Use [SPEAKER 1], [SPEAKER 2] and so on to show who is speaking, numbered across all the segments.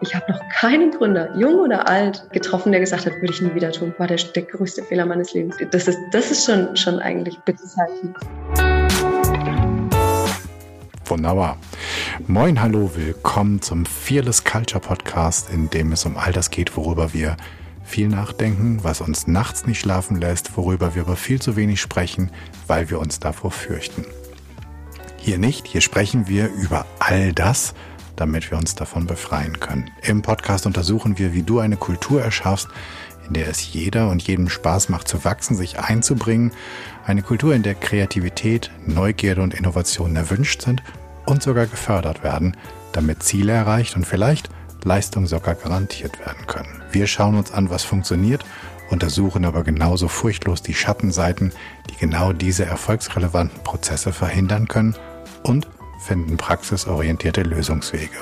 [SPEAKER 1] ich habe noch keinen Gründer, jung oder alt, getroffen, der gesagt hat, würde ich nie wieder tun. War der, der größte Fehler meines Lebens. Das ist, das ist schon, schon eigentlich bezeichnend.
[SPEAKER 2] Wunderbar. Moin, hallo, willkommen zum Fearless Culture Podcast, in dem es um all das geht, worüber wir viel nachdenken, was uns nachts nicht schlafen lässt, worüber wir aber viel zu wenig sprechen, weil wir uns davor fürchten. Hier nicht, hier sprechen wir über all das, damit wir uns davon befreien können. Im Podcast untersuchen wir, wie du eine Kultur erschaffst, in der es jeder und jedem Spaß macht zu wachsen, sich einzubringen. Eine Kultur, in der Kreativität, Neugierde und Innovation erwünscht sind und sogar gefördert werden, damit Ziele erreicht und vielleicht Leistung sogar garantiert werden können. Wir schauen uns an, was funktioniert, untersuchen aber genauso furchtlos die Schattenseiten, die genau diese erfolgsrelevanten Prozesse verhindern können und finden praxisorientierte Lösungswege.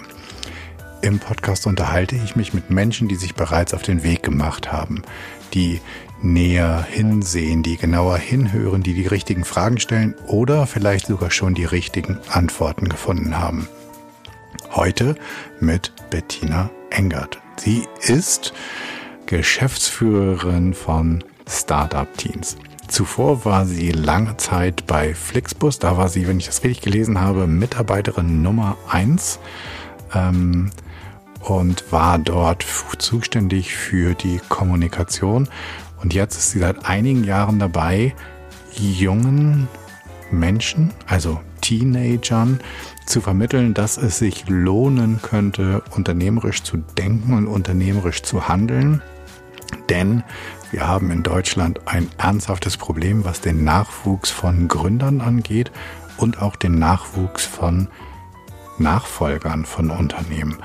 [SPEAKER 2] Im Podcast unterhalte ich mich mit Menschen, die sich bereits auf den Weg gemacht haben, die näher hinsehen, die genauer hinhören, die die richtigen Fragen stellen oder vielleicht sogar schon die richtigen Antworten gefunden haben. Heute mit Bettina Engert. Sie ist Geschäftsführerin von Startup Teams. Zuvor war sie lange Zeit bei Flixbus. Da war sie, wenn ich das richtig gelesen habe, Mitarbeiterin Nummer eins ähm, und war dort zuständig für die Kommunikation. Und jetzt ist sie seit einigen Jahren dabei, jungen Menschen, also Teenagern, zu vermitteln, dass es sich lohnen könnte, unternehmerisch zu denken und unternehmerisch zu handeln. Denn wir haben in Deutschland ein ernsthaftes Problem, was den Nachwuchs von Gründern angeht und auch den Nachwuchs von Nachfolgern von Unternehmen.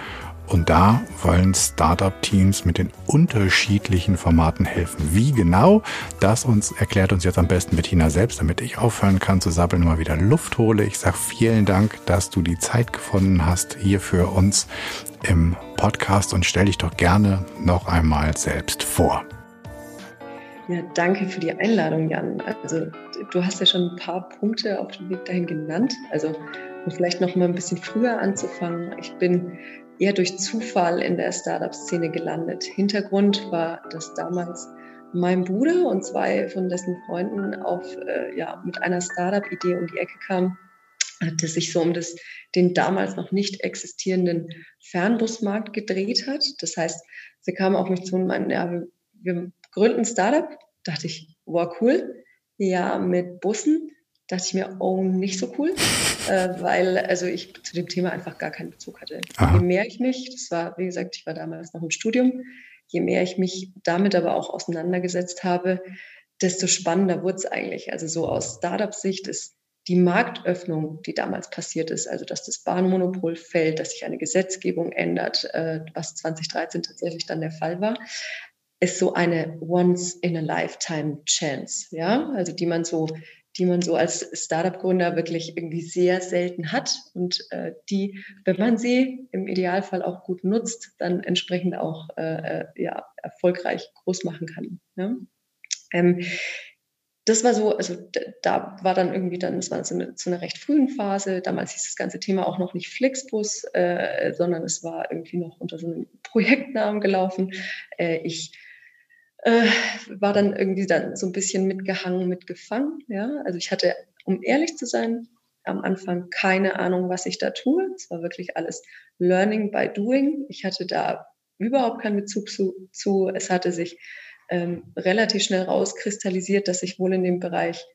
[SPEAKER 2] Und da wollen Startup-Teams mit den unterschiedlichen Formaten helfen. Wie genau, das uns erklärt uns jetzt am besten Bettina selbst, damit ich aufhören kann zu sabbeln und mal wieder Luft hole. Ich sage vielen Dank, dass du die Zeit gefunden hast hier für uns im Podcast und stell dich doch gerne noch einmal selbst vor.
[SPEAKER 1] Ja, danke für die Einladung, Jan. Also du hast ja schon ein paar Punkte auf dem Weg dahin genannt. Also um vielleicht noch mal ein bisschen früher anzufangen. Ich bin eher durch Zufall in der Startup-Szene gelandet. Hintergrund war, dass damals mein Bruder und zwei von dessen Freunden auf, äh, ja, mit einer Startup-Idee um die Ecke kamen, das sich so um das, den damals noch nicht existierenden Fernbusmarkt gedreht hat. Das heißt, sie kamen auf mich zu und meinten, ja, wir, wir gründen Startup. Dachte ich, wow, cool. Ja, mit Bussen dachte ich mir, oh, nicht so cool, äh, weil also ich zu dem Thema einfach gar keinen Bezug hatte. Aha. Je mehr ich mich, das war, wie gesagt, ich war damals noch im Studium, je mehr ich mich damit aber auch auseinandergesetzt habe, desto spannender wurde es eigentlich. Also so aus Startup-Sicht ist die Marktöffnung, die damals passiert ist, also dass das Bahnmonopol fällt, dass sich eine Gesetzgebung ändert, äh, was 2013 tatsächlich dann der Fall war, ist so eine once in a lifetime chance, ja, also die man so die man so als Startup-Gründer wirklich irgendwie sehr selten hat und äh, die, wenn man sie im Idealfall auch gut nutzt, dann entsprechend auch äh, äh ja, erfolgreich groß machen kann. Ne? Ähm, das war so, also da war dann irgendwie dann, das war so eine, zu einer recht frühen Phase. Damals hieß das ganze Thema auch noch nicht Flixbus, äh, sondern es war irgendwie noch unter so einem Projektnamen gelaufen. Äh, ich äh, war dann irgendwie dann so ein bisschen mitgehangen, mitgefangen. Ja? Also ich hatte, um ehrlich zu sein, am Anfang keine Ahnung, was ich da tue. Es war wirklich alles Learning by Doing. Ich hatte da überhaupt keinen Bezug zu. zu. Es hatte sich ähm, relativ schnell rauskristallisiert, dass ich wohl in dem Bereich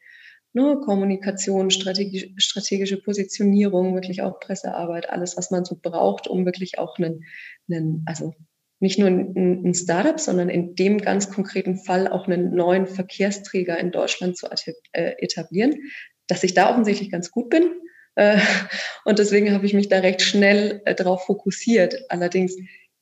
[SPEAKER 1] ne, Kommunikation, strategisch, strategische Positionierung, wirklich auch Pressearbeit, alles, was man so braucht, um wirklich auch einen, einen also nicht nur ein, ein Startup, sondern in dem ganz konkreten Fall auch einen neuen Verkehrsträger in Deutschland zu äh, etablieren, dass ich da offensichtlich ganz gut bin. Äh, und deswegen habe ich mich da recht schnell äh, darauf fokussiert. Allerdings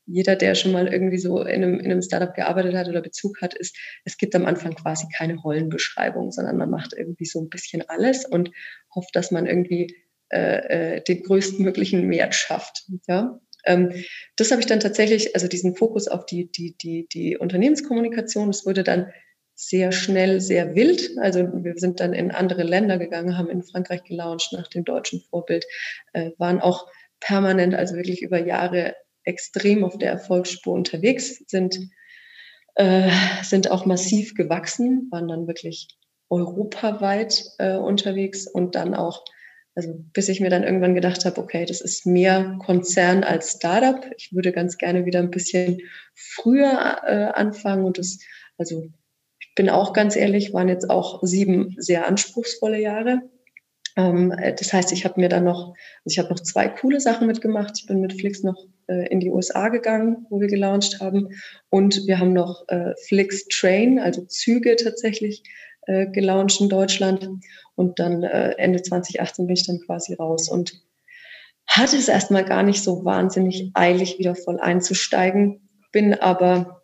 [SPEAKER 1] jeder, der schon mal irgendwie so in einem, in einem Startup gearbeitet hat oder Bezug hat, ist, es gibt am Anfang quasi keine Rollenbeschreibung, sondern man macht irgendwie so ein bisschen alles und hofft, dass man irgendwie äh, den größtmöglichen Wert schafft. Ja? Ähm, das habe ich dann tatsächlich, also diesen Fokus auf die, die, die, die Unternehmenskommunikation, das wurde dann sehr schnell sehr wild. Also wir sind dann in andere Länder gegangen, haben in Frankreich gelauncht nach dem deutschen Vorbild, äh, waren auch permanent, also wirklich über Jahre extrem auf der Erfolgsspur unterwegs, sind, äh, sind auch massiv gewachsen, waren dann wirklich europaweit äh, unterwegs und dann auch, also bis ich mir dann irgendwann gedacht habe, okay, das ist mehr Konzern als Startup. Ich würde ganz gerne wieder ein bisschen früher äh, anfangen und das, also ich bin auch ganz ehrlich, waren jetzt auch sieben sehr anspruchsvolle Jahre. Ähm, das heißt, ich habe mir dann noch, also ich habe noch zwei coole Sachen mitgemacht. Ich bin mit Flix noch äh, in die USA gegangen, wo wir gelauncht haben. Und wir haben noch äh, Flix Train, also Züge tatsächlich äh, gelauncht in Deutschland. Und dann äh, Ende 2018 bin ich dann quasi raus und hatte es erstmal gar nicht so wahnsinnig eilig, wieder voll einzusteigen. Bin aber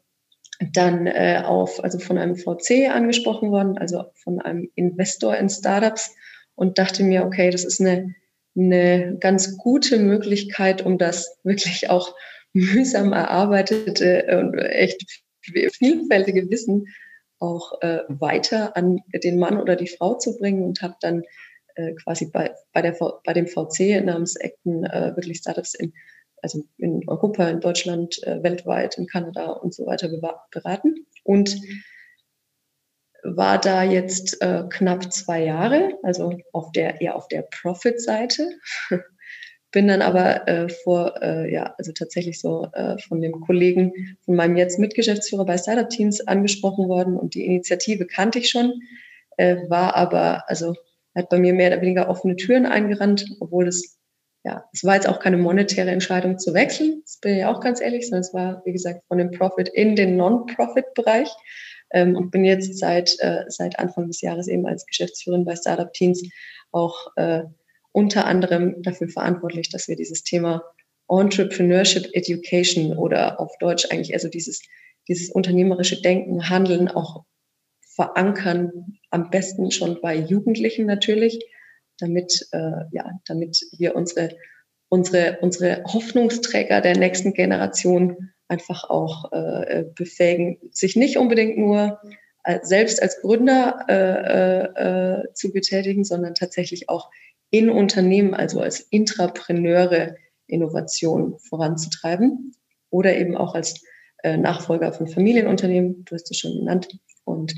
[SPEAKER 1] dann äh, auf, also von einem VC angesprochen worden, also von einem Investor in Startups und dachte mir, okay, das ist eine, eine ganz gute Möglichkeit, um das wirklich auch mühsam erarbeitete und echt vielfältige Wissen auch äh, weiter an den Mann oder die Frau zu bringen und habe dann äh, quasi bei, bei, der, bei dem VC namens Acton äh, wirklich Startups in, also in Europa, in Deutschland, äh, weltweit, in Kanada und so weiter beraten und war da jetzt äh, knapp zwei Jahre, also auf der eher auf der Profit-Seite. Bin dann aber äh, vor, äh, ja, also tatsächlich so äh, von dem Kollegen, von meinem jetzt Mitgeschäftsführer bei Startup Teams angesprochen worden und die Initiative kannte ich schon, äh, war aber, also hat bei mir mehr oder weniger offene Türen eingerannt, obwohl es, ja, es war jetzt auch keine monetäre Entscheidung zu wechseln, das bin ich auch ganz ehrlich, sondern es war, wie gesagt, von dem Profit in den Non-Profit-Bereich ähm, und bin jetzt seit, äh, seit Anfang des Jahres eben als Geschäftsführerin bei Startup Teams auch äh, unter anderem dafür verantwortlich, dass wir dieses Thema Entrepreneurship Education oder auf Deutsch eigentlich also dieses, dieses unternehmerische Denken, Handeln auch verankern, am besten schon bei Jugendlichen natürlich, damit, äh, ja, damit wir unsere, unsere, unsere Hoffnungsträger der nächsten Generation einfach auch äh, befähigen, sich nicht unbedingt nur als, selbst als Gründer äh, äh, zu betätigen, sondern tatsächlich auch in Unternehmen, also als Intrapreneure Innovation voranzutreiben oder eben auch als äh, Nachfolger von Familienunternehmen, du hast es schon genannt. Und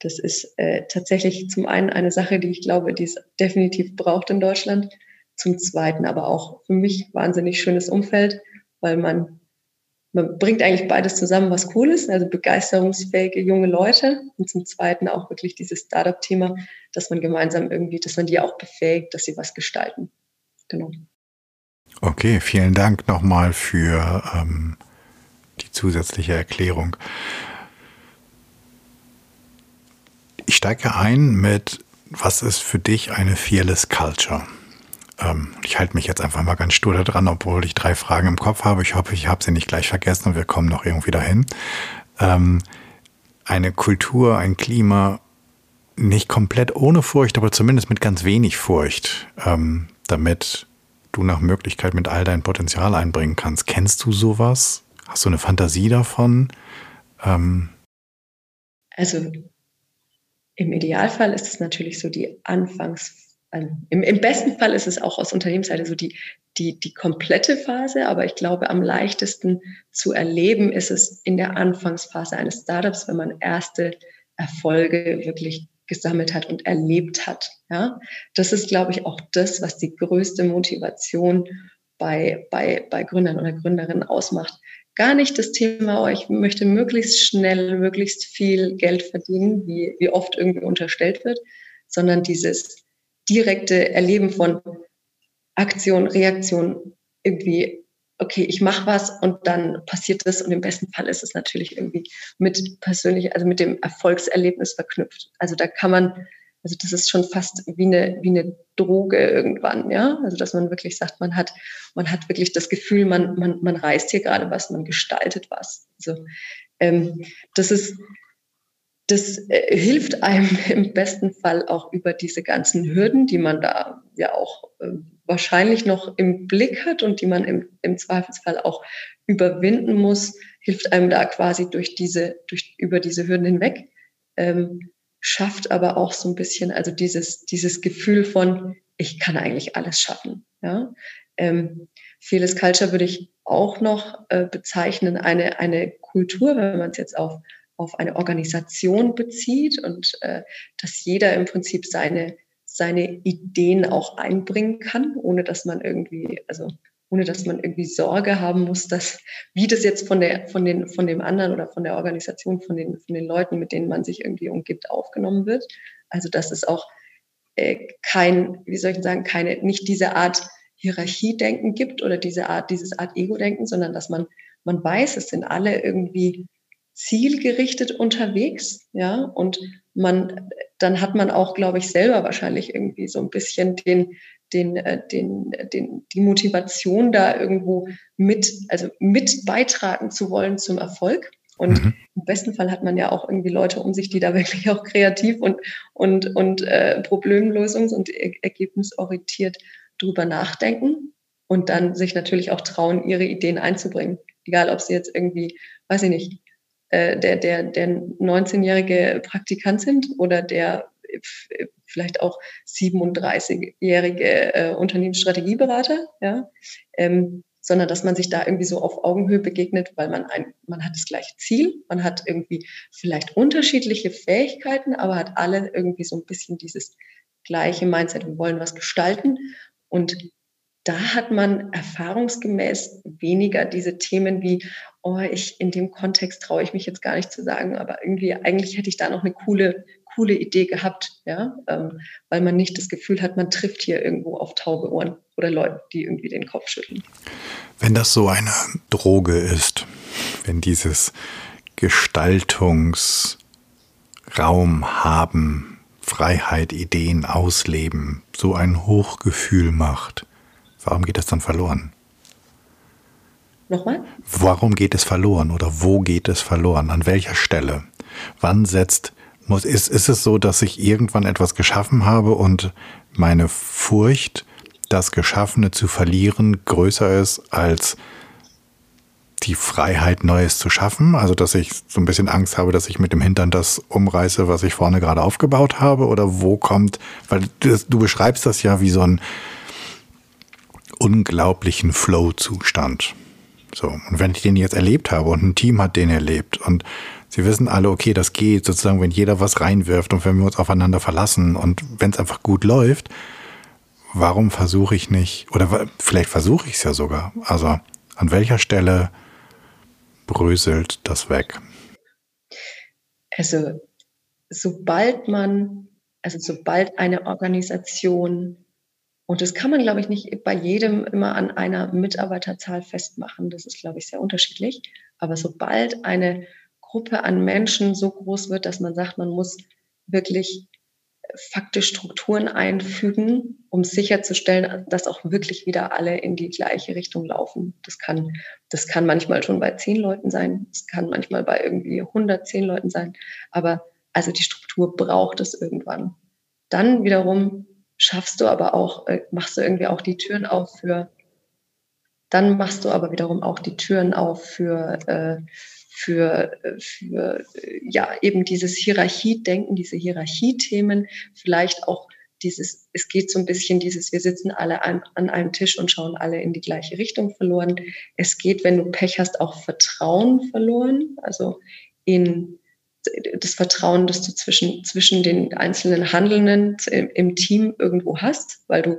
[SPEAKER 1] das ist äh, tatsächlich zum einen eine Sache, die ich glaube, die es definitiv braucht in Deutschland. Zum zweiten aber auch für mich wahnsinnig schönes Umfeld, weil man man bringt eigentlich beides zusammen, was cool ist, also begeisterungsfähige junge Leute und zum Zweiten auch wirklich dieses Startup-Thema, dass man gemeinsam irgendwie, dass man die auch befähigt, dass sie was gestalten. Genau.
[SPEAKER 2] Okay, vielen Dank nochmal für ähm, die zusätzliche Erklärung. Ich steige ein mit, was ist für dich eine Fearless Culture? Ähm, ich halte mich jetzt einfach mal ganz stur da dran, obwohl ich drei Fragen im Kopf habe. Ich hoffe, ich habe sie nicht gleich vergessen und wir kommen noch irgendwie dahin. Ähm, eine Kultur, ein Klima, nicht komplett ohne Furcht, aber zumindest mit ganz wenig Furcht, ähm, damit du nach Möglichkeit mit all dein Potenzial einbringen kannst. Kennst du sowas? Hast du eine Fantasie davon? Ähm
[SPEAKER 1] also im Idealfall ist es natürlich so die Anfangs also im, im, besten Fall ist es auch aus Unternehmensseite so die, die, die komplette Phase, aber ich glaube, am leichtesten zu erleben ist es in der Anfangsphase eines Startups, wenn man erste Erfolge wirklich gesammelt hat und erlebt hat. Ja, das ist, glaube ich, auch das, was die größte Motivation bei, bei, bei Gründern oder Gründerinnen ausmacht. Gar nicht das Thema, oh, ich möchte möglichst schnell, möglichst viel Geld verdienen, wie, wie oft irgendwie unterstellt wird, sondern dieses, direkte Erleben von Aktion, Reaktion, irgendwie, okay, ich mache was und dann passiert das und im besten Fall ist es natürlich irgendwie mit persönlich, also mit dem Erfolgserlebnis verknüpft. Also da kann man, also das ist schon fast wie eine, wie eine Droge irgendwann, ja. Also dass man wirklich sagt, man hat, man hat wirklich das Gefühl, man, man, man reißt hier gerade was, man gestaltet was. Also ähm, das ist, das äh, hilft einem im besten Fall auch über diese ganzen Hürden, die man da ja auch äh, wahrscheinlich noch im Blick hat und die man im, im Zweifelsfall auch überwinden muss, hilft einem da quasi durch diese, durch, über diese Hürden hinweg, ähm, schafft aber auch so ein bisschen, also dieses, dieses Gefühl von, ich kann eigentlich alles schaffen. Ja? Ähm, Fearless Culture würde ich auch noch äh, bezeichnen, eine, eine Kultur, wenn man es jetzt auf, auf eine Organisation bezieht und äh, dass jeder im Prinzip seine, seine Ideen auch einbringen kann, ohne dass man irgendwie, also ohne dass man irgendwie Sorge haben muss, dass wie das jetzt von der von den von dem anderen oder von der Organisation von den von den Leuten, mit denen man sich irgendwie umgibt, aufgenommen wird. Also dass es auch äh, kein, wie soll ich sagen, keine nicht diese Art Hierarchiedenken gibt oder diese Art dieses Art Ego-Denken, sondern dass man man weiß, es sind alle irgendwie zielgerichtet unterwegs, ja, und man, dann hat man auch, glaube ich, selber wahrscheinlich irgendwie so ein bisschen den, den, äh, den, den, die Motivation da irgendwo mit, also mit beitragen zu wollen zum Erfolg. Und mhm. im besten Fall hat man ja auch irgendwie Leute um sich, die da wirklich auch kreativ und, und, und äh, problemlösungs- und ergebnisorientiert drüber nachdenken und dann sich natürlich auch trauen, ihre Ideen einzubringen. Egal, ob sie jetzt irgendwie, weiß ich nicht, äh, der, der, der 19-jährige Praktikant sind oder der vielleicht auch 37-jährige äh, Unternehmensstrategieberater, ja, ähm, sondern dass man sich da irgendwie so auf Augenhöhe begegnet, weil man ein, man hat das gleiche Ziel, man hat irgendwie vielleicht unterschiedliche Fähigkeiten, aber hat alle irgendwie so ein bisschen dieses gleiche Mindset, wir wollen was gestalten. Und da hat man erfahrungsgemäß weniger diese Themen wie, oh, ich in dem Kontext traue ich mich jetzt gar nicht zu sagen, aber irgendwie eigentlich hätte ich da noch eine coole, coole Idee gehabt, ja, ähm, weil man nicht das Gefühl hat, man trifft hier irgendwo auf taube Ohren oder Leute, die irgendwie den Kopf schütteln.
[SPEAKER 2] Wenn das so eine Droge ist, wenn dieses Gestaltungsraum haben, Freiheit, Ideen ausleben, so ein Hochgefühl macht, Warum geht es dann verloren?
[SPEAKER 1] Nochmal?
[SPEAKER 2] Warum geht es verloren oder wo geht es verloren? An welcher Stelle? Wann setzt, muss, ist, ist es so, dass ich irgendwann etwas geschaffen habe und meine Furcht, das Geschaffene zu verlieren, größer ist als die Freiheit, Neues zu schaffen? Also, dass ich so ein bisschen Angst habe, dass ich mit dem Hintern das umreiße, was ich vorne gerade aufgebaut habe? Oder wo kommt, weil du, du beschreibst das ja wie so ein, unglaublichen Flow-Zustand. So, und wenn ich den jetzt erlebt habe und ein Team hat den erlebt und sie wissen alle, okay, das geht sozusagen, wenn jeder was reinwirft und wenn wir uns aufeinander verlassen und wenn es einfach gut läuft, warum versuche ich nicht, oder vielleicht versuche ich es ja sogar, also an welcher Stelle bröselt das weg?
[SPEAKER 1] Also, sobald man, also sobald eine Organisation und das kann man, glaube ich, nicht bei jedem immer an einer Mitarbeiterzahl festmachen. Das ist, glaube ich, sehr unterschiedlich. Aber sobald eine Gruppe an Menschen so groß wird, dass man sagt, man muss wirklich faktisch Strukturen einfügen, um sicherzustellen, dass auch wirklich wieder alle in die gleiche Richtung laufen. Das kann, das kann manchmal schon bei zehn Leuten sein, das kann manchmal bei irgendwie 110 Leuten sein, aber also die Struktur braucht es irgendwann. Dann wiederum schaffst du aber auch, äh, machst du irgendwie auch die Türen auf für, dann machst du aber wiederum auch die Türen auf für, äh, für, äh, für ja, eben dieses Hierarchiedenken, diese Hierarchiethemen, vielleicht auch dieses, es geht so ein bisschen dieses, wir sitzen alle an, an einem Tisch und schauen alle in die gleiche Richtung verloren. Es geht, wenn du Pech hast, auch Vertrauen verloren, also in das Vertrauen, das du zwischen, zwischen den einzelnen Handelnden im, im Team irgendwo hast, weil du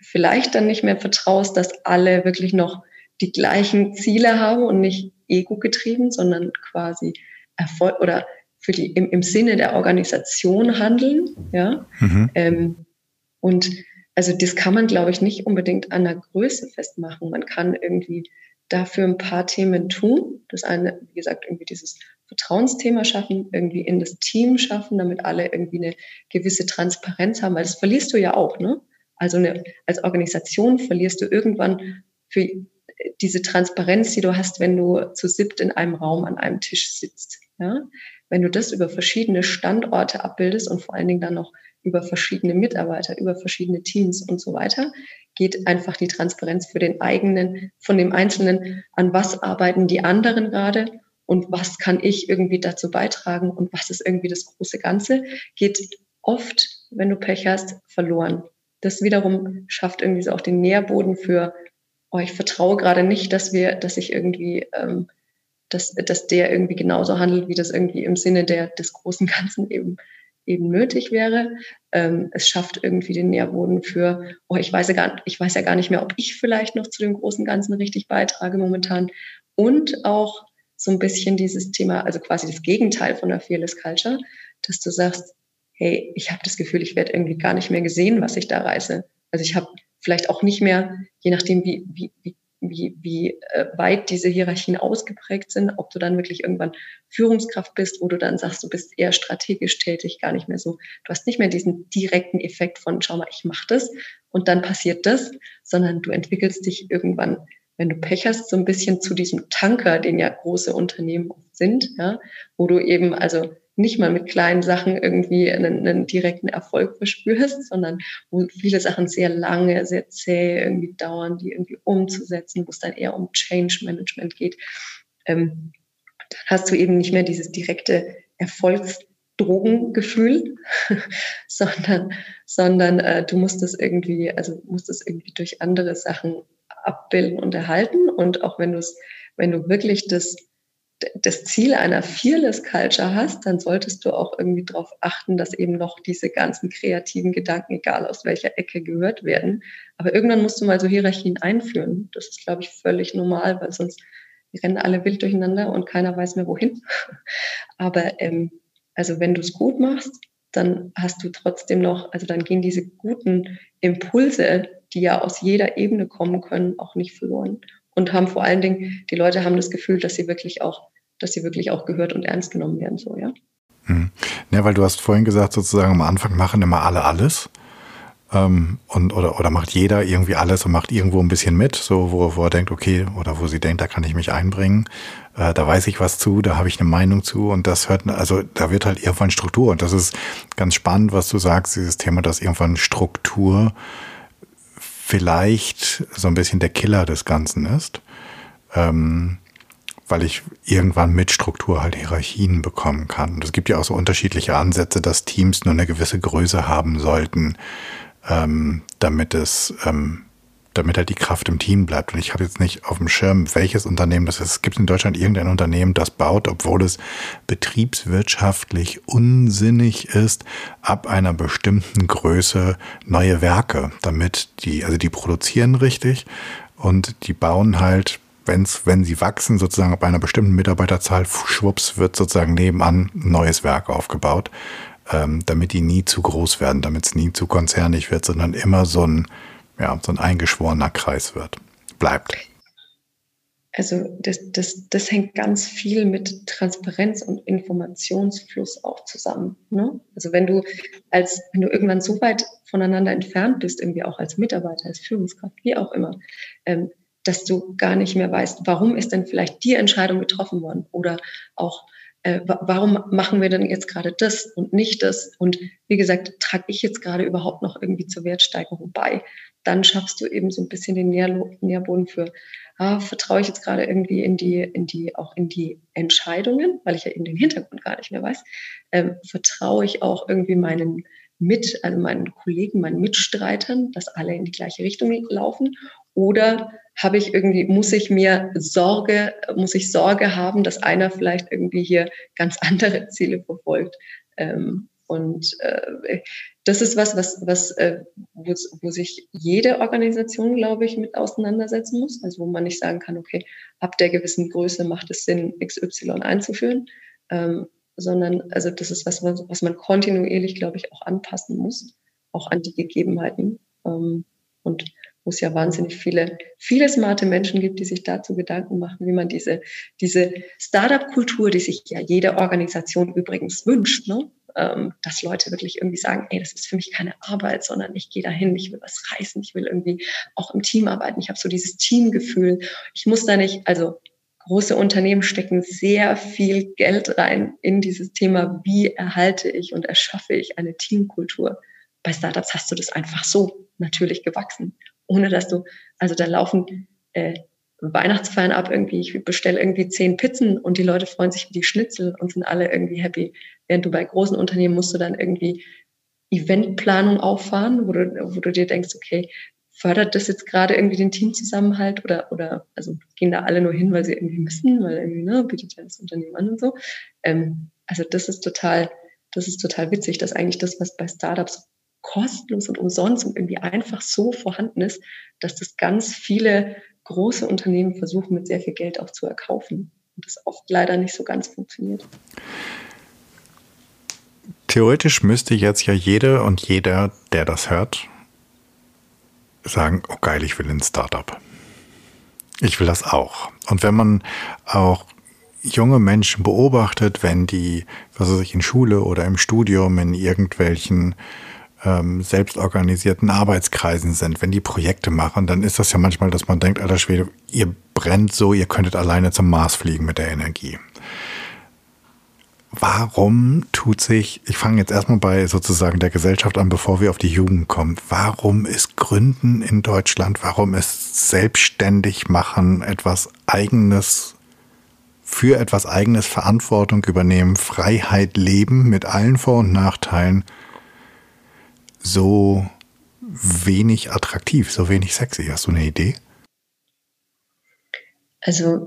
[SPEAKER 1] vielleicht dann nicht mehr vertraust, dass alle wirklich noch die gleichen Ziele haben und nicht ego-getrieben, sondern quasi Erfolg oder für die im, im Sinne der Organisation handeln. Ja? Mhm. Ähm, und also das kann man, glaube ich, nicht unbedingt an der Größe festmachen. Man kann irgendwie dafür ein paar Themen tun. Das eine, wie gesagt, irgendwie dieses Vertrauensthema schaffen, irgendwie in das Team schaffen, damit alle irgendwie eine gewisse Transparenz haben, weil das verlierst du ja auch, ne? Also eine, als Organisation verlierst du irgendwann für diese Transparenz, die du hast, wenn du zu siebt in einem Raum an einem Tisch sitzt. Ja? Wenn du das über verschiedene Standorte abbildest und vor allen Dingen dann noch über verschiedene Mitarbeiter, über verschiedene Teams und so weiter, geht einfach die Transparenz für den eigenen, von dem Einzelnen, an was arbeiten die anderen gerade und was kann ich irgendwie dazu beitragen und was ist irgendwie das große Ganze, geht oft, wenn du Pech hast, verloren. Das wiederum schafft irgendwie so auch den Nährboden für oh, ich vertraue gerade nicht, dass wir, dass ich irgendwie, ähm, dass, dass der irgendwie genauso handelt, wie das irgendwie im Sinne der, des großen Ganzen eben, eben nötig wäre. Ähm, es schafft irgendwie den Nährboden für, oh, ich weiß, ja gar, ich weiß ja gar nicht mehr, ob ich vielleicht noch zu dem großen Ganzen richtig beitrage momentan. Und auch so ein bisschen dieses Thema, also quasi das Gegenteil von der Fearless Culture, dass du sagst, hey, ich habe das Gefühl, ich werde irgendwie gar nicht mehr gesehen, was ich da reiße. Also ich habe vielleicht auch nicht mehr, je nachdem, wie, wie, wie, wie, wie äh, weit diese Hierarchien ausgeprägt sind, ob du dann wirklich irgendwann Führungskraft bist, wo du dann sagst, du bist eher strategisch tätig, gar nicht mehr so. Du hast nicht mehr diesen direkten Effekt von, schau mal, ich mache das und dann passiert das, sondern du entwickelst dich irgendwann wenn du Pech hast, so ein bisschen zu diesem Tanker, den ja große Unternehmen sind, ja, wo du eben also nicht mal mit kleinen Sachen irgendwie einen, einen direkten Erfolg verspürst, sondern wo viele Sachen sehr lange, sehr zäh irgendwie dauern, die irgendwie umzusetzen, wo es dann eher um Change Management geht. Ähm, dann hast du eben nicht mehr dieses direkte Erfolgsdrogengefühl, sondern, sondern äh, du musst es irgendwie, also musst es irgendwie durch andere Sachen abbilden und erhalten. Und auch wenn du es, wenn du wirklich das, das Ziel einer Fearless Culture hast, dann solltest du auch irgendwie darauf achten, dass eben noch diese ganzen kreativen Gedanken, egal aus welcher Ecke, gehört werden. Aber irgendwann musst du mal so Hierarchien einführen. Das ist, glaube ich, völlig normal, weil sonst rennen alle wild durcheinander und keiner weiß mehr wohin. Aber ähm, also wenn du es gut machst, dann hast du trotzdem noch, also dann gehen diese guten Impulse, die ja aus jeder Ebene kommen können, auch nicht verloren. Und haben vor allen Dingen, die Leute haben das Gefühl, dass sie wirklich auch, dass sie wirklich auch gehört und ernst genommen werden, so, ja.
[SPEAKER 2] Hm. Ja, weil du hast vorhin gesagt, sozusagen am Anfang machen immer alle alles. Ähm, und, oder, oder macht jeder irgendwie alles und macht irgendwo ein bisschen mit, so wo, wo er denkt, okay, oder wo sie denkt, da kann ich mich einbringen, äh, da weiß ich was zu, da habe ich eine Meinung zu und das hört, also da wird halt irgendwann Struktur und das ist ganz spannend, was du sagst, dieses Thema, dass irgendwann Struktur vielleicht so ein bisschen der Killer des Ganzen ist, ähm, weil ich irgendwann mit Struktur halt Hierarchien bekommen kann. Und es gibt ja auch so unterschiedliche Ansätze, dass Teams nur eine gewisse Größe haben sollten, ähm, damit es ähm, damit halt die Kraft im Team bleibt. Und ich habe jetzt nicht auf dem Schirm, welches Unternehmen das ist. Es gibt in Deutschland irgendein Unternehmen, das baut, obwohl es betriebswirtschaftlich unsinnig ist, ab einer bestimmten Größe neue Werke, damit die, also die produzieren richtig und die bauen halt wenn's, wenn sie wachsen, sozusagen ab einer bestimmten Mitarbeiterzahl, schwupps, wird sozusagen nebenan ein neues Werk aufgebaut, ähm, damit die nie zu groß werden, damit es nie zu konzernig wird, sondern immer so ein, ja, so ein eingeschworener Kreis wird, bleibt.
[SPEAKER 1] Also das, das, das hängt ganz viel mit Transparenz und Informationsfluss auch zusammen. Ne? Also wenn du als, wenn du irgendwann so weit voneinander entfernt bist, irgendwie auch als Mitarbeiter, als Führungskraft, wie auch immer, ähm, dass du gar nicht mehr weißt, warum ist denn vielleicht die Entscheidung getroffen worden oder auch äh, warum machen wir denn jetzt gerade das und nicht das? Und wie gesagt, trage ich jetzt gerade überhaupt noch irgendwie zur Wertsteigerung bei? Dann schaffst du eben so ein bisschen den Nähr Nährboden für, ah, vertraue ich jetzt gerade irgendwie in die, in die, auch in die Entscheidungen, weil ich ja eben den Hintergrund gar nicht mehr weiß. Ähm, vertraue ich auch irgendwie meinen mit, also meinen Kollegen, meinen Mitstreitern, dass alle in die gleiche Richtung laufen? Oder habe ich irgendwie, muss ich mir Sorge, muss ich Sorge haben, dass einer vielleicht irgendwie hier ganz andere Ziele verfolgt? Ähm, und äh, das ist was, was, was äh, wo, wo sich jede Organisation, glaube ich, mit auseinandersetzen muss. Also wo man nicht sagen kann, okay, ab der gewissen Größe macht es Sinn, XY einzuführen, ähm, sondern also das ist was, was man kontinuierlich, glaube ich, auch anpassen muss, auch an die Gegebenheiten. Ähm, und wo es ja wahnsinnig viele, viele smarte Menschen gibt, die sich dazu Gedanken machen, wie man diese, diese Startup-Kultur, die sich ja jede Organisation übrigens wünscht, ne? ähm, dass Leute wirklich irgendwie sagen, ey, das ist für mich keine Arbeit, sondern ich gehe dahin, ich will was reißen, ich will irgendwie auch im Team arbeiten, ich habe so dieses Teamgefühl. Ich muss da nicht, also große Unternehmen stecken sehr viel Geld rein in dieses Thema, wie erhalte ich und erschaffe ich eine Teamkultur. Bei Startups hast du das einfach so natürlich gewachsen, ohne dass du, also da laufen äh, Weihnachtsfeiern ab irgendwie, ich bestelle irgendwie zehn Pizzen und die Leute freuen sich wie die Schnitzel und sind alle irgendwie happy. Während du bei großen Unternehmen musst du dann irgendwie Eventplanung auffahren, wo du, wo du dir denkst, okay, fördert das jetzt gerade irgendwie den Teamzusammenhalt oder, oder also gehen da alle nur hin, weil sie irgendwie müssen, weil irgendwie, ne, bietet ja das Unternehmen an und so. Ähm, also das ist total, das ist total witzig, dass eigentlich das, was bei Startups kostenlos und umsonst und irgendwie einfach so vorhanden ist, dass das ganz viele große Unternehmen versuchen, mit sehr viel Geld auch zu erkaufen. Und das oft leider nicht so ganz funktioniert.
[SPEAKER 2] Theoretisch müsste jetzt ja jede und jeder, der das hört, sagen, oh geil, ich will ein Startup. Ich will das auch. Und wenn man auch junge Menschen beobachtet, wenn die, was weiß ich, in Schule oder im Studium in irgendwelchen ähm, selbstorganisierten Arbeitskreisen sind, wenn die Projekte machen, dann ist das ja manchmal, dass man denkt, alter Schwede, ihr brennt so, ihr könntet alleine zum Mars fliegen mit der Energie. Warum tut sich, ich fange jetzt erstmal bei sozusagen der Gesellschaft an, bevor wir auf die Jugend kommen, warum ist Gründen in Deutschland, warum ist selbstständig machen, etwas eigenes, für etwas eigenes Verantwortung übernehmen, Freiheit leben mit allen Vor- und Nachteilen so wenig attraktiv, so wenig sexy? Hast du eine Idee?
[SPEAKER 1] Also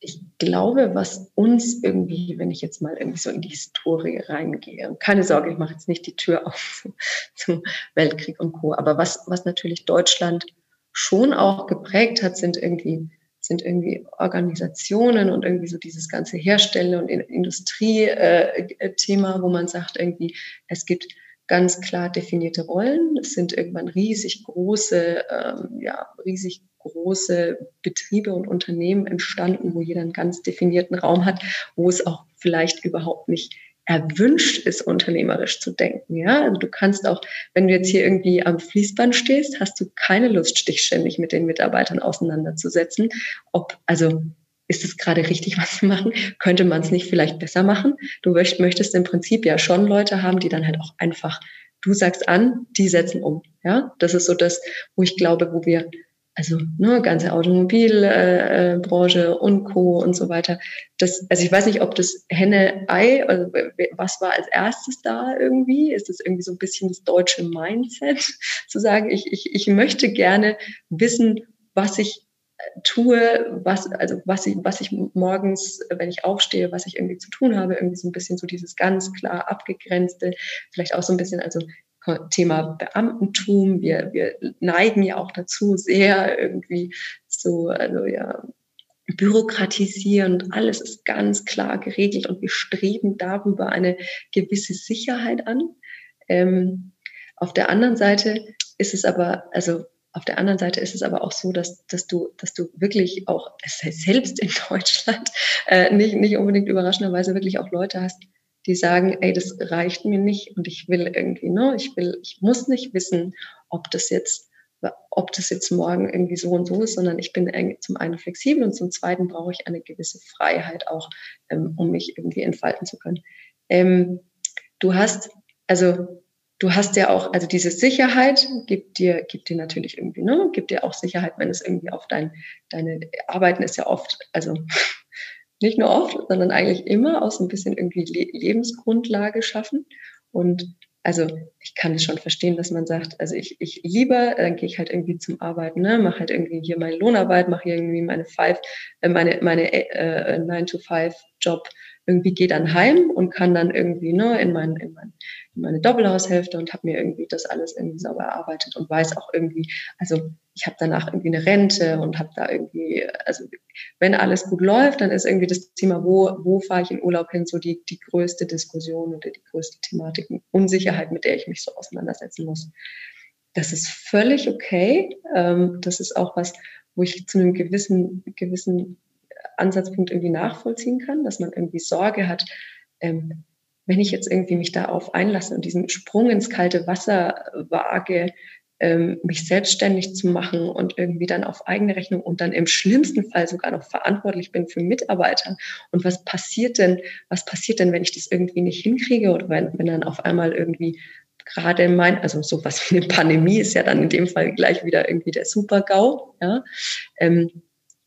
[SPEAKER 1] ich glaube, was uns irgendwie, wenn ich jetzt mal irgendwie so in die Historie reingehe, keine Sorge, ich mache jetzt nicht die Tür auf zum Weltkrieg und Co., aber was, was natürlich Deutschland schon auch geprägt hat, sind irgendwie, sind irgendwie Organisationen und irgendwie so dieses ganze Herstellen und Industrie-Thema, äh, wo man sagt irgendwie, es gibt ganz klar definierte Rollen. Es sind irgendwann riesig große, ähm, ja, riesig große Betriebe und Unternehmen entstanden, wo jeder einen ganz definierten Raum hat, wo es auch vielleicht überhaupt nicht erwünscht ist, unternehmerisch zu denken. Ja, also du kannst auch, wenn du jetzt hier irgendwie am Fließband stehst, hast du keine Lust, dich ständig mit den Mitarbeitern auseinanderzusetzen. Ob, also ist es gerade richtig, was wir machen? Könnte man es nicht vielleicht besser machen? Du möchtest im Prinzip ja schon Leute haben, die dann halt auch einfach, du sagst an, die setzen um. Ja, das ist so das, wo ich glaube, wo wir, also ne, ganze Automobilbranche äh, und Co. und so weiter. Das, also ich weiß nicht, ob das Henne-Ei, also was war als erstes da irgendwie? Ist das irgendwie so ein bisschen das deutsche Mindset, zu sagen, ich, ich, ich möchte gerne wissen, was ich tue, was, also was ich, was ich morgens, wenn ich aufstehe, was ich irgendwie zu tun habe, irgendwie so ein bisschen so dieses ganz klar abgegrenzte, vielleicht auch so ein bisschen, also Thema Beamtentum. Wir, wir neigen ja auch dazu, sehr irgendwie so, also ja, bürokratisieren und alles ist ganz klar geregelt und wir streben darüber eine gewisse Sicherheit an. Ähm, auf der anderen Seite ist es aber, also auf der anderen Seite ist es aber auch so, dass, dass, du, dass du wirklich auch, selbst in Deutschland, äh, nicht, nicht unbedingt überraschenderweise wirklich auch Leute hast, die sagen, ey, das reicht mir nicht und ich will irgendwie, ne, ich will, ich muss nicht wissen, ob das jetzt, ob das jetzt morgen irgendwie so und so ist, sondern ich bin zum einen flexibel und zum zweiten brauche ich eine gewisse Freiheit auch, ähm, um mich irgendwie entfalten zu können. Ähm, du hast, also du hast ja auch, also diese Sicherheit gibt dir, gibt dir natürlich irgendwie, ne, gibt dir auch Sicherheit, wenn es irgendwie auf dein, deine Arbeiten ist ja oft, also nicht nur oft, sondern eigentlich immer aus ein bisschen irgendwie Le Lebensgrundlage schaffen. Und also ich kann es schon verstehen, dass man sagt, also ich, ich lieber, dann gehe ich halt irgendwie zum Arbeiten, ne, mache halt irgendwie hier meine Lohnarbeit, mache hier irgendwie meine Five, äh, meine, meine äh, 9-to-5-Job irgendwie gehe dann heim und kann dann irgendwie ne, in, mein, in, mein, in meine Doppelhaushälfte und habe mir irgendwie das alles irgendwie sauber erarbeitet und weiß auch irgendwie, also ich habe danach irgendwie eine Rente und habe da irgendwie, also wenn alles gut läuft, dann ist irgendwie das Thema, wo, wo fahre ich in Urlaub hin, so die, die größte Diskussion oder die größte Thematik, Unsicherheit, mit der ich mich so auseinandersetzen muss. Das ist völlig okay. Ähm, das ist auch was, wo ich zu einem gewissen, gewissen Ansatzpunkt irgendwie nachvollziehen kann, dass man irgendwie Sorge hat, ähm, wenn ich jetzt irgendwie mich darauf einlasse und diesen Sprung ins kalte Wasser wage, ähm, mich selbstständig zu machen und irgendwie dann auf eigene Rechnung und dann im schlimmsten Fall sogar noch verantwortlich bin für Mitarbeiter. Und was passiert denn, was passiert denn, wenn ich das irgendwie nicht hinkriege oder wenn, wenn dann auf einmal irgendwie gerade mein, also sowas wie eine Pandemie ist ja dann in dem Fall gleich wieder irgendwie der Super-GAU, ja. Ähm,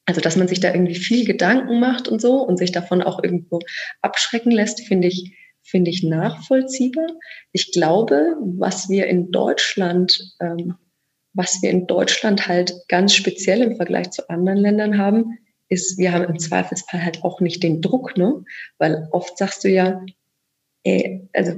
[SPEAKER 1] also, dass man sich da irgendwie viel Gedanken macht und so und sich davon auch irgendwo abschrecken lässt, finde ich, finde ich nachvollziehbar. Ich glaube, was wir in Deutschland ähm, was wir in Deutschland halt ganz speziell im Vergleich zu anderen Ländern haben, ist, wir haben im Zweifelsfall halt auch nicht den Druck, ne? Weil oft sagst du ja, ey, also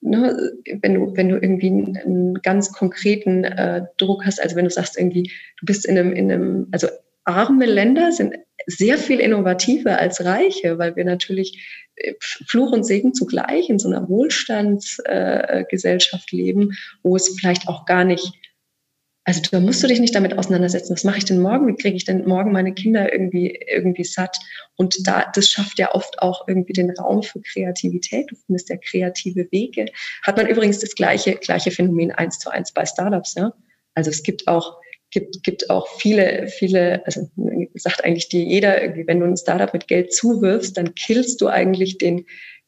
[SPEAKER 1] ne, wenn du wenn du irgendwie einen, ganz konkreten äh, Druck hast, also wenn du sagst irgendwie, du bist in einem in einem also arme Länder sind sehr viel innovativer als reiche, weil wir natürlich äh, Fluch und Segen zugleich in so einer Wohlstandsgesellschaft äh, leben, wo es vielleicht auch gar nicht also da musst du dich nicht damit auseinandersetzen, was mache ich denn morgen, wie kriege ich denn morgen meine Kinder irgendwie, irgendwie satt? Und da, das schafft ja oft auch irgendwie den Raum für Kreativität. Du findest ja kreative Wege. Hat man übrigens das gleiche, gleiche Phänomen eins zu eins bei Startups, ja? Also es gibt auch, gibt, gibt auch viele, viele, also sagt eigentlich dir jeder, irgendwie, wenn du ein Startup mit Geld zuwirfst, dann killst du eigentlich den,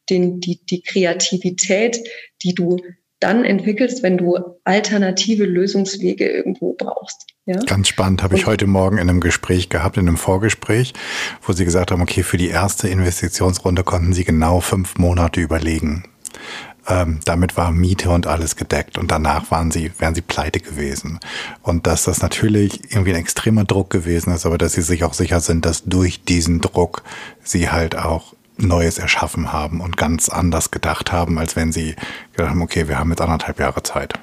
[SPEAKER 1] den, die, die Kreativität, die du dann entwickelst, wenn du alternative Lösungswege irgendwo brauchst.
[SPEAKER 2] Ja? Ganz spannend, habe ich heute Morgen in einem Gespräch gehabt, in einem Vorgespräch, wo Sie gesagt haben, okay, für die erste Investitionsrunde konnten Sie genau fünf Monate überlegen. Ähm, damit war Miete und alles gedeckt und danach waren sie, wären sie pleite gewesen. Und dass das natürlich irgendwie ein extremer Druck gewesen ist, aber dass sie sich auch sicher sind, dass durch diesen Druck sie halt auch Neues erschaffen haben und ganz anders gedacht haben, als wenn sie gedacht haben, okay, wir haben jetzt anderthalb Jahre Zeit.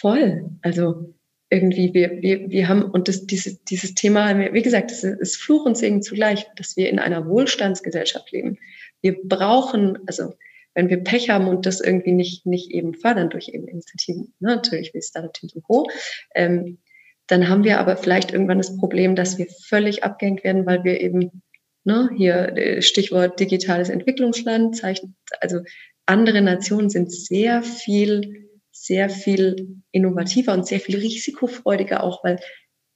[SPEAKER 1] Voll. Also irgendwie, wir, wir, wir haben, und das, dieses, dieses Thema, wie gesagt, es ist Fluch und Segen zugleich, dass wir in einer Wohlstandsgesellschaft leben. Wir brauchen, also wenn wir Pech haben und das irgendwie nicht, nicht eben fördern durch eben Initiativen, ne, natürlich wie Startup Teams und Co., ähm, dann haben wir aber vielleicht irgendwann das Problem, dass wir völlig abgehängt werden, weil wir eben Ne? Hier äh, Stichwort digitales Entwicklungsland also andere Nationen sind sehr viel, sehr viel innovativer und sehr viel risikofreudiger auch, weil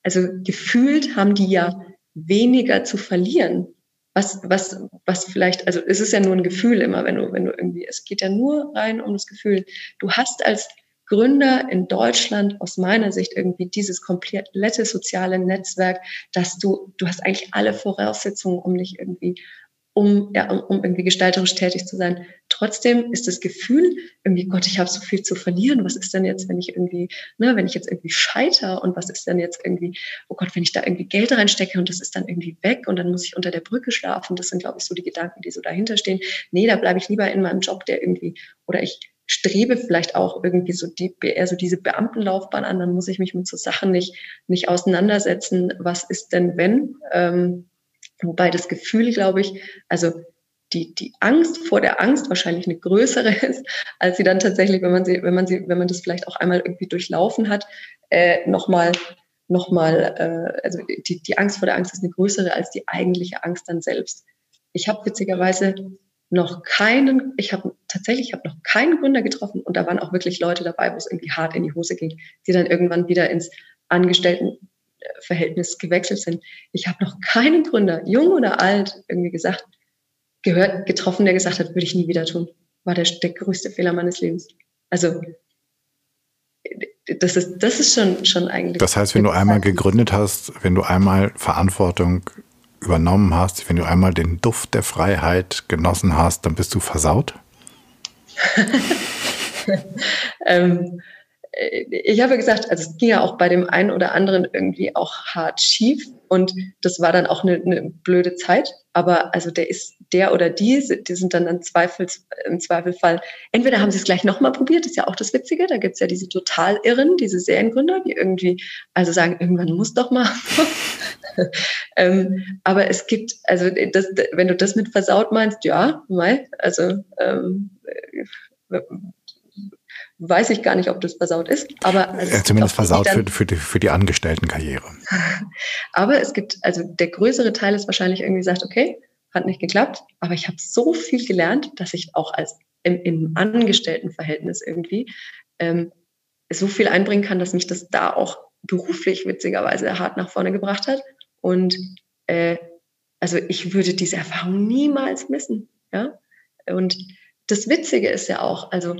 [SPEAKER 1] also gefühlt haben die ja weniger zu verlieren. Was, was, was vielleicht, also es ist ja nur ein Gefühl immer, wenn du, wenn du irgendwie, es geht ja nur rein um das Gefühl. Du hast als Gründer in Deutschland aus meiner Sicht irgendwie dieses komplette soziale Netzwerk, dass du, du hast eigentlich alle Voraussetzungen, um nicht irgendwie um, ja, um, um irgendwie gestalterisch tätig zu sein. Trotzdem ist das Gefühl, irgendwie, Gott, ich habe so viel zu verlieren. Was ist denn jetzt, wenn ich irgendwie, ne, wenn ich jetzt irgendwie scheiter und was ist denn jetzt irgendwie, oh Gott, wenn ich da irgendwie Geld reinstecke und das ist dann irgendwie weg und dann muss ich unter der Brücke schlafen. Das sind, glaube ich, so die Gedanken, die so dahinter stehen. Nee, da bleibe ich lieber in meinem Job, der irgendwie, oder ich strebe vielleicht auch irgendwie so die, eher so diese Beamtenlaufbahn an, dann muss ich mich mit so Sachen nicht, nicht auseinandersetzen. Was ist denn wenn? Ähm, wobei das Gefühl, glaube ich, also die, die Angst vor der Angst wahrscheinlich eine größere ist, als sie dann tatsächlich, wenn man sie, wenn man sie, wenn man das vielleicht auch einmal irgendwie durchlaufen hat, äh, nochmal nochmal, äh, also die, die Angst vor der Angst ist eine größere als die eigentliche Angst dann selbst. Ich habe witzigerweise noch keinen, ich habe tatsächlich, ich habe noch keinen Gründer getroffen und da waren auch wirklich Leute dabei, wo es irgendwie hart in die Hose ging, die dann irgendwann wieder ins Angestelltenverhältnis gewechselt sind. Ich habe noch keinen Gründer, jung oder alt, irgendwie gesagt, gehört, getroffen, der gesagt hat, würde ich nie wieder tun. War der, der größte Fehler meines Lebens. Also das ist, das ist schon, schon eigentlich.
[SPEAKER 2] Das heißt, wenn du einmal gegründet hast, wenn du einmal Verantwortung übernommen hast, wenn du einmal den Duft der Freiheit genossen hast, dann bist du versaut?
[SPEAKER 1] ähm, ich habe gesagt, also es ging ja auch bei dem einen oder anderen irgendwie auch hart schief und das war dann auch eine, eine blöde Zeit. Aber also der ist der oder die, die sind dann im, Zweifels, im Zweifelfall, entweder haben sie es gleich nochmal probiert, ist ja auch das Witzige, da gibt es ja diese total Irren, diese Seriengründer, die irgendwie also sagen, irgendwann muss doch mal. ähm, aber es gibt, also das, wenn du das mit versaut meinst, ja, mal, also ähm, weiß ich gar nicht, ob das versaut ist. Aber
[SPEAKER 2] also ja, zumindest versaut für, für, die, für die Angestelltenkarriere.
[SPEAKER 1] aber es gibt, also der größere Teil ist wahrscheinlich irgendwie sagt, okay, hat nicht geklappt, aber ich habe so viel gelernt, dass ich auch als im, im Angestelltenverhältnis irgendwie ähm, so viel einbringen kann, dass mich das da auch beruflich witzigerweise hart nach vorne gebracht hat. Und äh, also ich würde diese Erfahrung niemals missen. Ja? Und das Witzige ist ja auch, also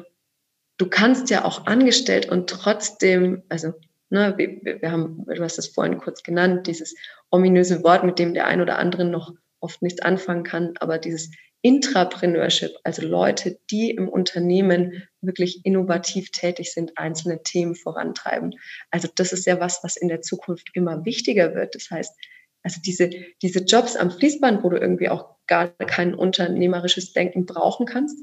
[SPEAKER 1] du kannst ja auch angestellt und trotzdem, also ne, wir, wir haben, du hast es vorhin kurz genannt, dieses ominöse Wort, mit dem der ein oder andere noch oft nichts anfangen kann, aber dieses Intrapreneurship, also Leute, die im Unternehmen wirklich innovativ tätig sind, einzelne Themen vorantreiben. Also das ist ja was, was in der Zukunft immer wichtiger wird. Das heißt, also diese, diese Jobs am Fließband, wo du irgendwie auch gar kein unternehmerisches Denken brauchen kannst,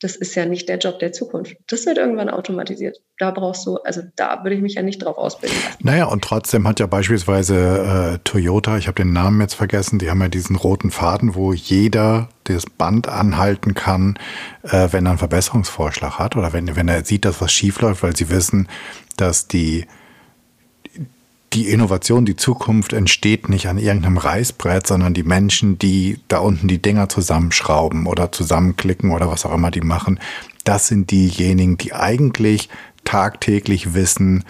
[SPEAKER 1] das ist ja nicht der Job der Zukunft. Das wird irgendwann automatisiert. Da brauchst du, also da würde ich mich ja nicht drauf ausbilden.
[SPEAKER 2] Naja, und trotzdem hat ja beispielsweise äh, Toyota, ich habe den Namen jetzt vergessen, die haben ja diesen roten Faden, wo jeder das Band anhalten kann, äh, wenn er einen Verbesserungsvorschlag hat oder wenn, wenn er sieht, dass was schief läuft, weil sie wissen, dass die die Innovation, die Zukunft entsteht nicht an irgendeinem Reißbrett, sondern die Menschen, die da unten die Dinger zusammenschrauben oder zusammenklicken oder was auch immer die machen, das sind diejenigen, die eigentlich tagtäglich wissen,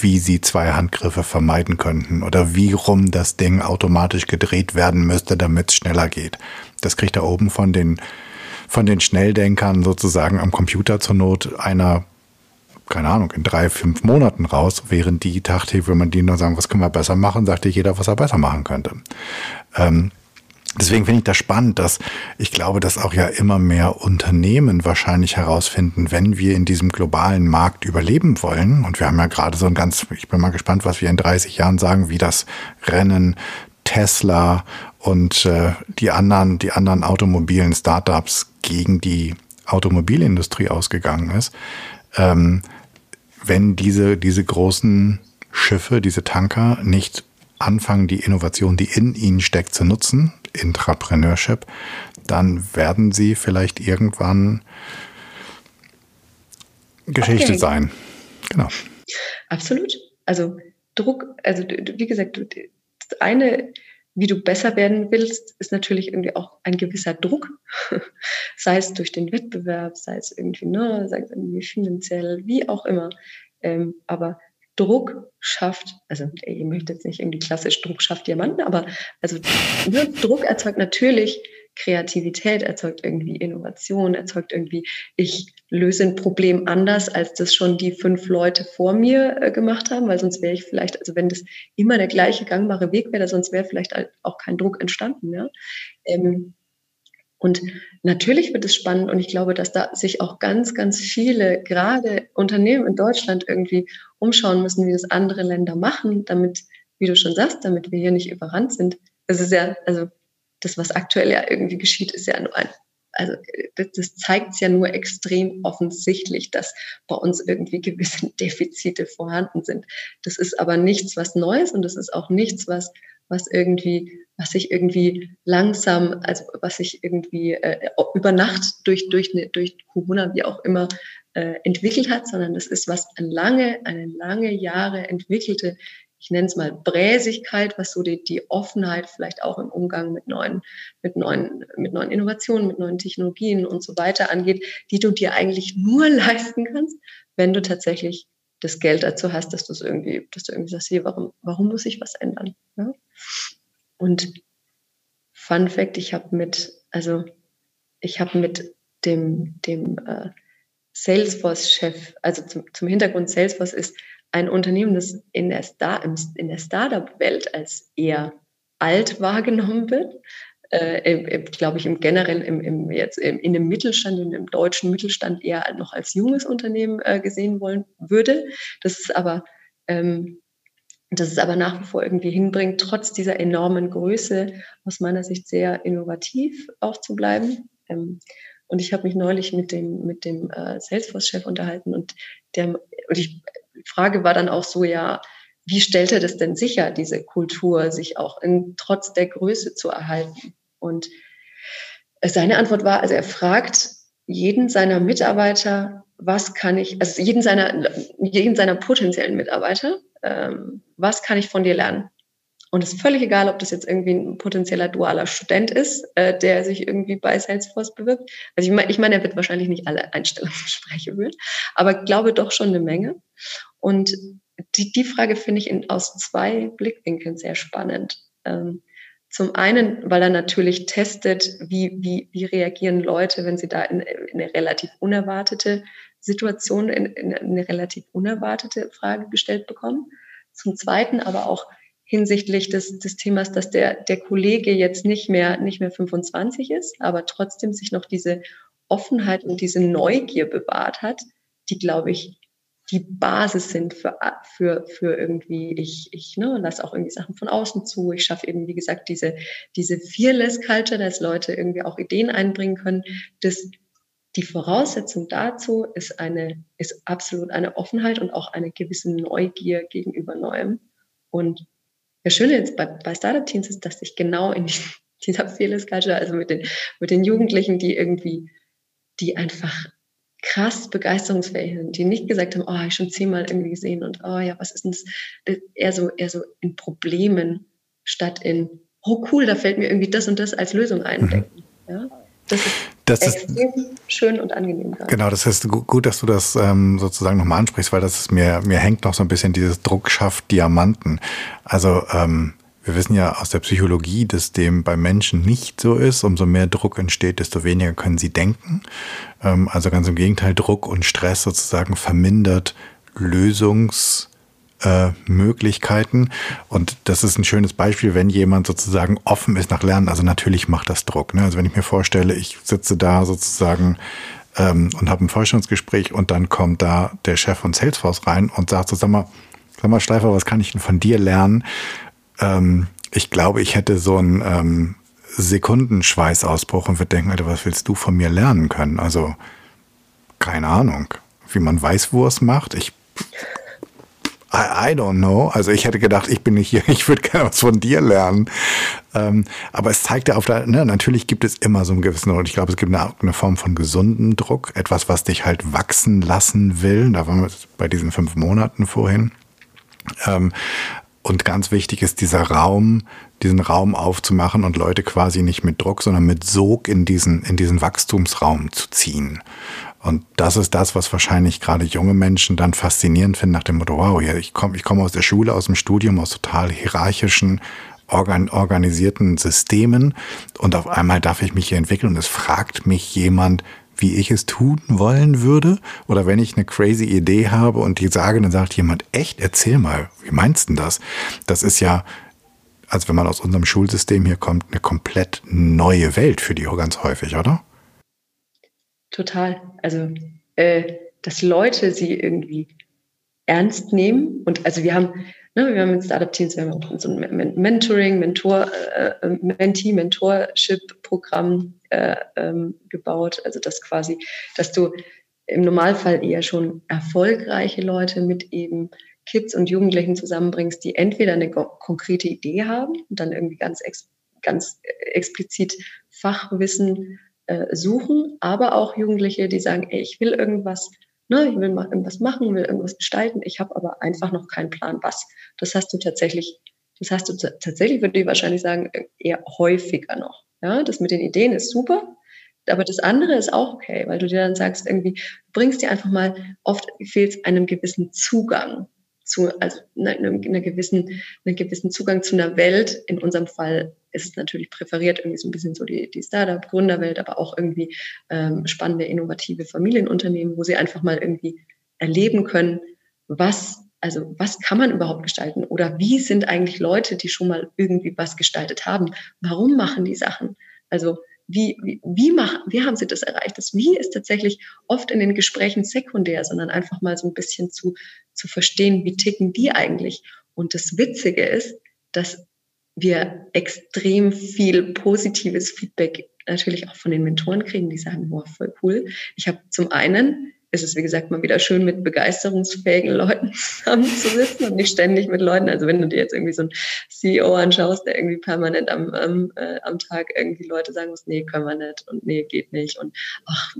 [SPEAKER 2] wie sie zwei Handgriffe vermeiden könnten oder wie rum das Ding automatisch gedreht werden müsste, damit es schneller geht. Das kriegt da oben von den, von den Schnelldenkern sozusagen am Computer zur Not einer keine Ahnung, in drei, fünf Monaten raus, während die tagtäglich, wenn man die nur sagen, was können wir besser machen, sagte jeder, was er besser machen könnte. Ähm, Deswegen finde ich das spannend, dass ich glaube, dass auch ja immer mehr Unternehmen wahrscheinlich herausfinden, wenn wir in diesem globalen Markt überleben wollen. Und wir haben ja gerade so ein ganz, ich bin mal gespannt, was wir in 30 Jahren sagen, wie das Rennen Tesla und äh, die anderen, die anderen automobilen Startups gegen die Automobilindustrie ausgegangen ist. Ähm, wenn diese, diese großen Schiffe, diese Tanker nicht anfangen, die Innovation, die in ihnen steckt, zu nutzen, Intrapreneurship, dann werden sie vielleicht irgendwann Geschichte okay. sein. Genau.
[SPEAKER 1] Absolut. Also Druck, also wie gesagt, das eine wie du besser werden willst, ist natürlich irgendwie auch ein gewisser Druck, sei es durch den Wettbewerb, sei es irgendwie, ne, sei es irgendwie finanziell, wie auch immer. Ähm, aber Druck schafft, also ihr möchtet jetzt nicht irgendwie klassisch Druck schafft Diamanten, aber also ne, Druck erzeugt natürlich Kreativität, erzeugt irgendwie Innovation, erzeugt irgendwie, ich löse ein Problem anders, als das schon die fünf Leute vor mir äh, gemacht haben, weil sonst wäre ich vielleicht, also wenn das immer der gleiche gangbare Weg wäre, sonst wäre vielleicht auch kein Druck entstanden. Ja? Ähm, und natürlich wird es spannend und ich glaube, dass da sich auch ganz, ganz viele, gerade Unternehmen in Deutschland irgendwie umschauen müssen, wie das andere Länder machen, damit, wie du schon sagst, damit wir hier nicht überrannt sind. Es ist ja, also das, was aktuell ja irgendwie geschieht, ist ja nur ein, also das, zeigt es ja nur extrem offensichtlich, dass bei uns irgendwie gewisse Defizite vorhanden sind. Das ist aber nichts, was Neues und das ist auch nichts, was, was irgendwie, was sich irgendwie langsam, also was sich irgendwie äh, über Nacht durch, durch, durch Corona, wie auch immer, äh, entwickelt hat, sondern das ist was lange, eine lange Jahre entwickelte ich nenne es mal Bräsigkeit, was so die, die Offenheit vielleicht auch im Umgang mit neuen, mit neuen, mit neuen Innovationen, mit neuen Technologien und so weiter angeht, die du dir eigentlich nur leisten kannst, wenn du tatsächlich das Geld dazu hast, dass du es irgendwie, dass du irgendwie sagst, hier, warum, warum muss ich was ändern? Ja? Und Fun Fact, ich habe mit, also ich habe mit dem, dem äh, Salesforce-Chef, also zum, zum Hintergrund Salesforce ist ein Unternehmen, das in der, Star in der Startup-Welt als eher alt wahrgenommen wird, äh, glaube ich, im generell im, im jetzt im, in dem Mittelstand, in dem deutschen Mittelstand eher noch als junges Unternehmen äh, gesehen wollen würde. Das ist aber ähm, das ist aber nach wie vor irgendwie hinbringt, trotz dieser enormen Größe aus meiner Sicht sehr innovativ auch zu bleiben. Ähm, und ich habe mich neulich mit dem, mit dem äh, Salesforce-Chef unterhalten und der, und ich Frage war dann auch so, ja, wie stellt er das denn sicher, diese Kultur, sich auch in, trotz der Größe zu erhalten? Und seine Antwort war, also er fragt jeden seiner Mitarbeiter, was kann ich, also jeden seiner, jeden seiner potenziellen Mitarbeiter, ähm, was kann ich von dir lernen? Und es ist völlig egal, ob das jetzt irgendwie ein potenzieller dualer Student ist, äh, der sich irgendwie bei Salesforce bewirbt. Also ich meine, ich mein, er wird wahrscheinlich nicht alle Einstellungsgespräche führen, aber glaube doch schon eine Menge. Und die, die Frage finde ich in, aus zwei Blickwinkeln sehr spannend. Ähm, zum einen, weil er natürlich testet, wie, wie, wie reagieren Leute, wenn sie da in, in eine relativ unerwartete Situation, in, in eine relativ unerwartete Frage gestellt bekommen. Zum zweiten aber auch, hinsichtlich des, des Themas, dass der, der Kollege jetzt nicht mehr, nicht mehr 25 ist, aber trotzdem sich noch diese Offenheit und diese Neugier bewahrt hat, die, glaube ich, die Basis sind für, für, für irgendwie, ich, ich ne, lasse auch irgendwie Sachen von außen zu. Ich schaffe eben, wie gesagt, diese, diese Fearless Culture, dass Leute irgendwie auch Ideen einbringen können. Das, die Voraussetzung dazu ist eine, ist absolut eine Offenheit und auch eine gewisse Neugier gegenüber Neuem. Und das Schöne jetzt bei, bei Startup Teams ist, dass ich genau in dieser Fearless Culture, also mit den, mit den Jugendlichen, die irgendwie, die einfach krass begeisterungsfähig sind, die nicht gesagt haben, oh, ich schon zehnmal irgendwie gesehen und oh ja, was ist denn das? Äh, eher so, eher so in Problemen statt in, oh cool, da fällt mir irgendwie das und das als Lösung ein. Mhm. Ja? Das ist das extrem ist, schön und angenehm.
[SPEAKER 2] Gerade. Genau, das ist gut, dass du das ähm, sozusagen nochmal ansprichst, weil das ist mir, mir hängt noch so ein bisschen dieses Druck schafft Diamanten. Also ähm, wir wissen ja aus der Psychologie, dass dem bei Menschen nicht so ist. Umso mehr Druck entsteht, desto weniger können sie denken. Ähm, also ganz im Gegenteil, Druck und Stress sozusagen vermindert Lösungsmöglichkeiten. Und das ist ein schönes Beispiel, wenn jemand sozusagen offen ist nach Lernen. Also natürlich macht das Druck. Ne? Also wenn ich mir vorstelle, ich sitze da sozusagen ähm, und habe ein Vorstellungsgespräch und dann kommt da der Chef von Salesforce rein und sagt so, sag mal, sag mal, Schleifer, was kann ich denn von dir lernen? ähm, ich glaube, ich hätte so einen ähm, Sekundenschweißausbruch und würde denken, Alter, was willst du von mir lernen können? Also, keine Ahnung, wie man Weißwurst macht. Ich, I, I don't know. Also ich hätte gedacht, ich bin nicht hier, ich würde gerne was von dir lernen. Ähm, aber es zeigt ja auf der, ne, natürlich gibt es immer so einen gewissen, und ich glaube, es gibt eine, eine Form von gesunden Druck, etwas, was dich halt wachsen lassen will. Da waren wir bei diesen fünf Monaten vorhin. Ähm, und ganz wichtig ist dieser Raum, diesen Raum aufzumachen und Leute quasi nicht mit Druck, sondern mit Sog in diesen, in diesen Wachstumsraum zu ziehen. Und das ist das, was wahrscheinlich gerade junge Menschen dann faszinierend finden nach dem Motto, wow, ich komme ich komme aus der Schule, aus dem Studium, aus total hierarchischen, organ organisierten Systemen und auf einmal darf ich mich hier entwickeln und es fragt mich jemand, wie ich es tun wollen würde. Oder wenn ich eine crazy Idee habe und die sage, dann sagt jemand, echt, erzähl mal, wie meinst du das? Das ist ja, als wenn man aus unserem Schulsystem hier kommt, eine komplett neue Welt für die ganz häufig, oder?
[SPEAKER 1] Total. Also, äh, dass Leute sie irgendwie ernst nehmen. Und also wir haben, ne, wir haben mit Startup-Teams, wir haben so ein Mentoring, Mentor, äh, äh, Mentee, Mentorship-Programm äh, ähm, gebaut. Also das quasi, dass du im Normalfall eher schon erfolgreiche Leute mit eben Kids und Jugendlichen zusammenbringst, die entweder eine konkrete Idee haben und dann irgendwie ganz, ex ganz explizit Fachwissen äh, suchen, aber auch Jugendliche, die sagen, ey, ich will irgendwas, ne, ich will mal irgendwas machen, will irgendwas gestalten, ich habe aber einfach noch keinen Plan, was. Das hast du tatsächlich, das hast du tatsächlich, würde ich wahrscheinlich sagen, eher häufiger noch. Ja, das mit den Ideen ist super, aber das andere ist auch okay, weil du dir dann sagst, irgendwie, du bringst dir einfach mal, oft fehlt es einem gewissen Zugang zu, also einer, einer gewissen, einen gewissen Zugang zu einer Welt. In unserem Fall ist es natürlich präferiert irgendwie so ein bisschen so die, die Startup-Gründerwelt, aber auch irgendwie ähm, spannende, innovative Familienunternehmen, wo sie einfach mal irgendwie erleben können, was also was kann man überhaupt gestalten? Oder wie sind eigentlich Leute, die schon mal irgendwie was gestaltet haben? Warum machen die Sachen? Also wie, wie, wie, machen, wie haben sie das erreicht? Das Wie ist tatsächlich oft in den Gesprächen sekundär, sondern einfach mal so ein bisschen zu, zu verstehen, wie ticken die eigentlich. Und das Witzige ist, dass wir extrem viel positives Feedback natürlich auch von den Mentoren kriegen, die sagen, boah, voll cool. Ich habe zum einen ist es, wie gesagt, mal wieder schön, mit begeisterungsfähigen Leuten zusammenzusitzen und nicht ständig mit Leuten. Also wenn du dir jetzt irgendwie so einen CEO anschaust, der irgendwie permanent am, am, äh, am Tag irgendwie Leute sagen muss, nee, können wir nicht und nee, geht nicht und ach,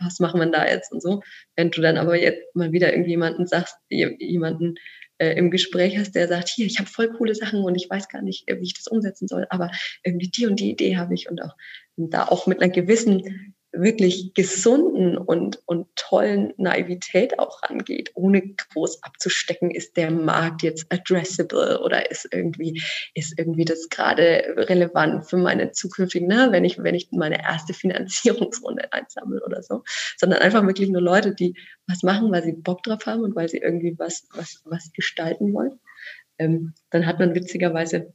[SPEAKER 1] was machen wir da jetzt und so. Wenn du dann aber jetzt mal wieder irgendjemanden sagst, jemanden äh, im Gespräch hast, der sagt, hier, ich habe voll coole Sachen und ich weiß gar nicht, wie ich das umsetzen soll, aber irgendwie die und die Idee habe ich und auch da auch mit einer gewissen wirklich gesunden und, und tollen Naivität auch rangeht, ohne groß abzustecken, ist der Markt jetzt addressable oder ist irgendwie, ist irgendwie das gerade relevant für meine zukünftigen, ne, wenn ich, wenn ich meine erste Finanzierungsrunde einsammle oder so, sondern einfach wirklich nur Leute, die was machen, weil sie Bock drauf haben und weil sie irgendwie was, was, was gestalten wollen. ähm, dann hat man witzigerweise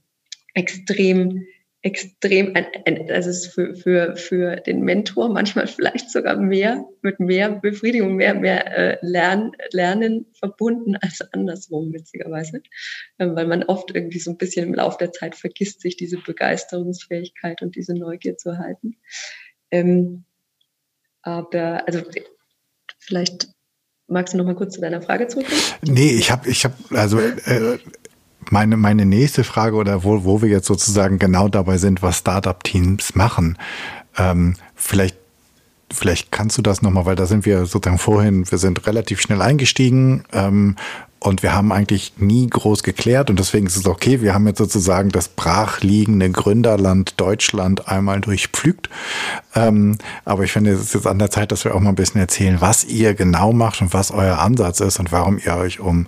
[SPEAKER 1] extrem extrem, ein, ein, also es ist für, für, für den Mentor manchmal vielleicht sogar mehr, mit mehr Befriedigung, mehr, mehr äh, Lern, Lernen verbunden als andersrum, witzigerweise. Ähm, weil man oft irgendwie so ein bisschen im Laufe der Zeit vergisst, sich diese Begeisterungsfähigkeit und diese Neugier zu halten. Ähm, aber, also vielleicht magst du noch mal kurz zu deiner Frage zurückkommen?
[SPEAKER 2] Nee, ich habe, ich habe, also äh, meine, meine nächste Frage oder wo, wo wir jetzt sozusagen genau dabei sind, was Startup-Teams machen. Ähm, vielleicht, vielleicht kannst du das nochmal, weil da sind wir sozusagen vorhin, wir sind relativ schnell eingestiegen ähm, und wir haben eigentlich nie groß geklärt und deswegen ist es okay, wir haben jetzt sozusagen das brachliegende Gründerland Deutschland einmal durchpflügt. Ähm, aber ich finde, es ist jetzt an der Zeit, dass wir auch mal ein bisschen erzählen, was ihr genau macht und was euer Ansatz ist und warum ihr euch um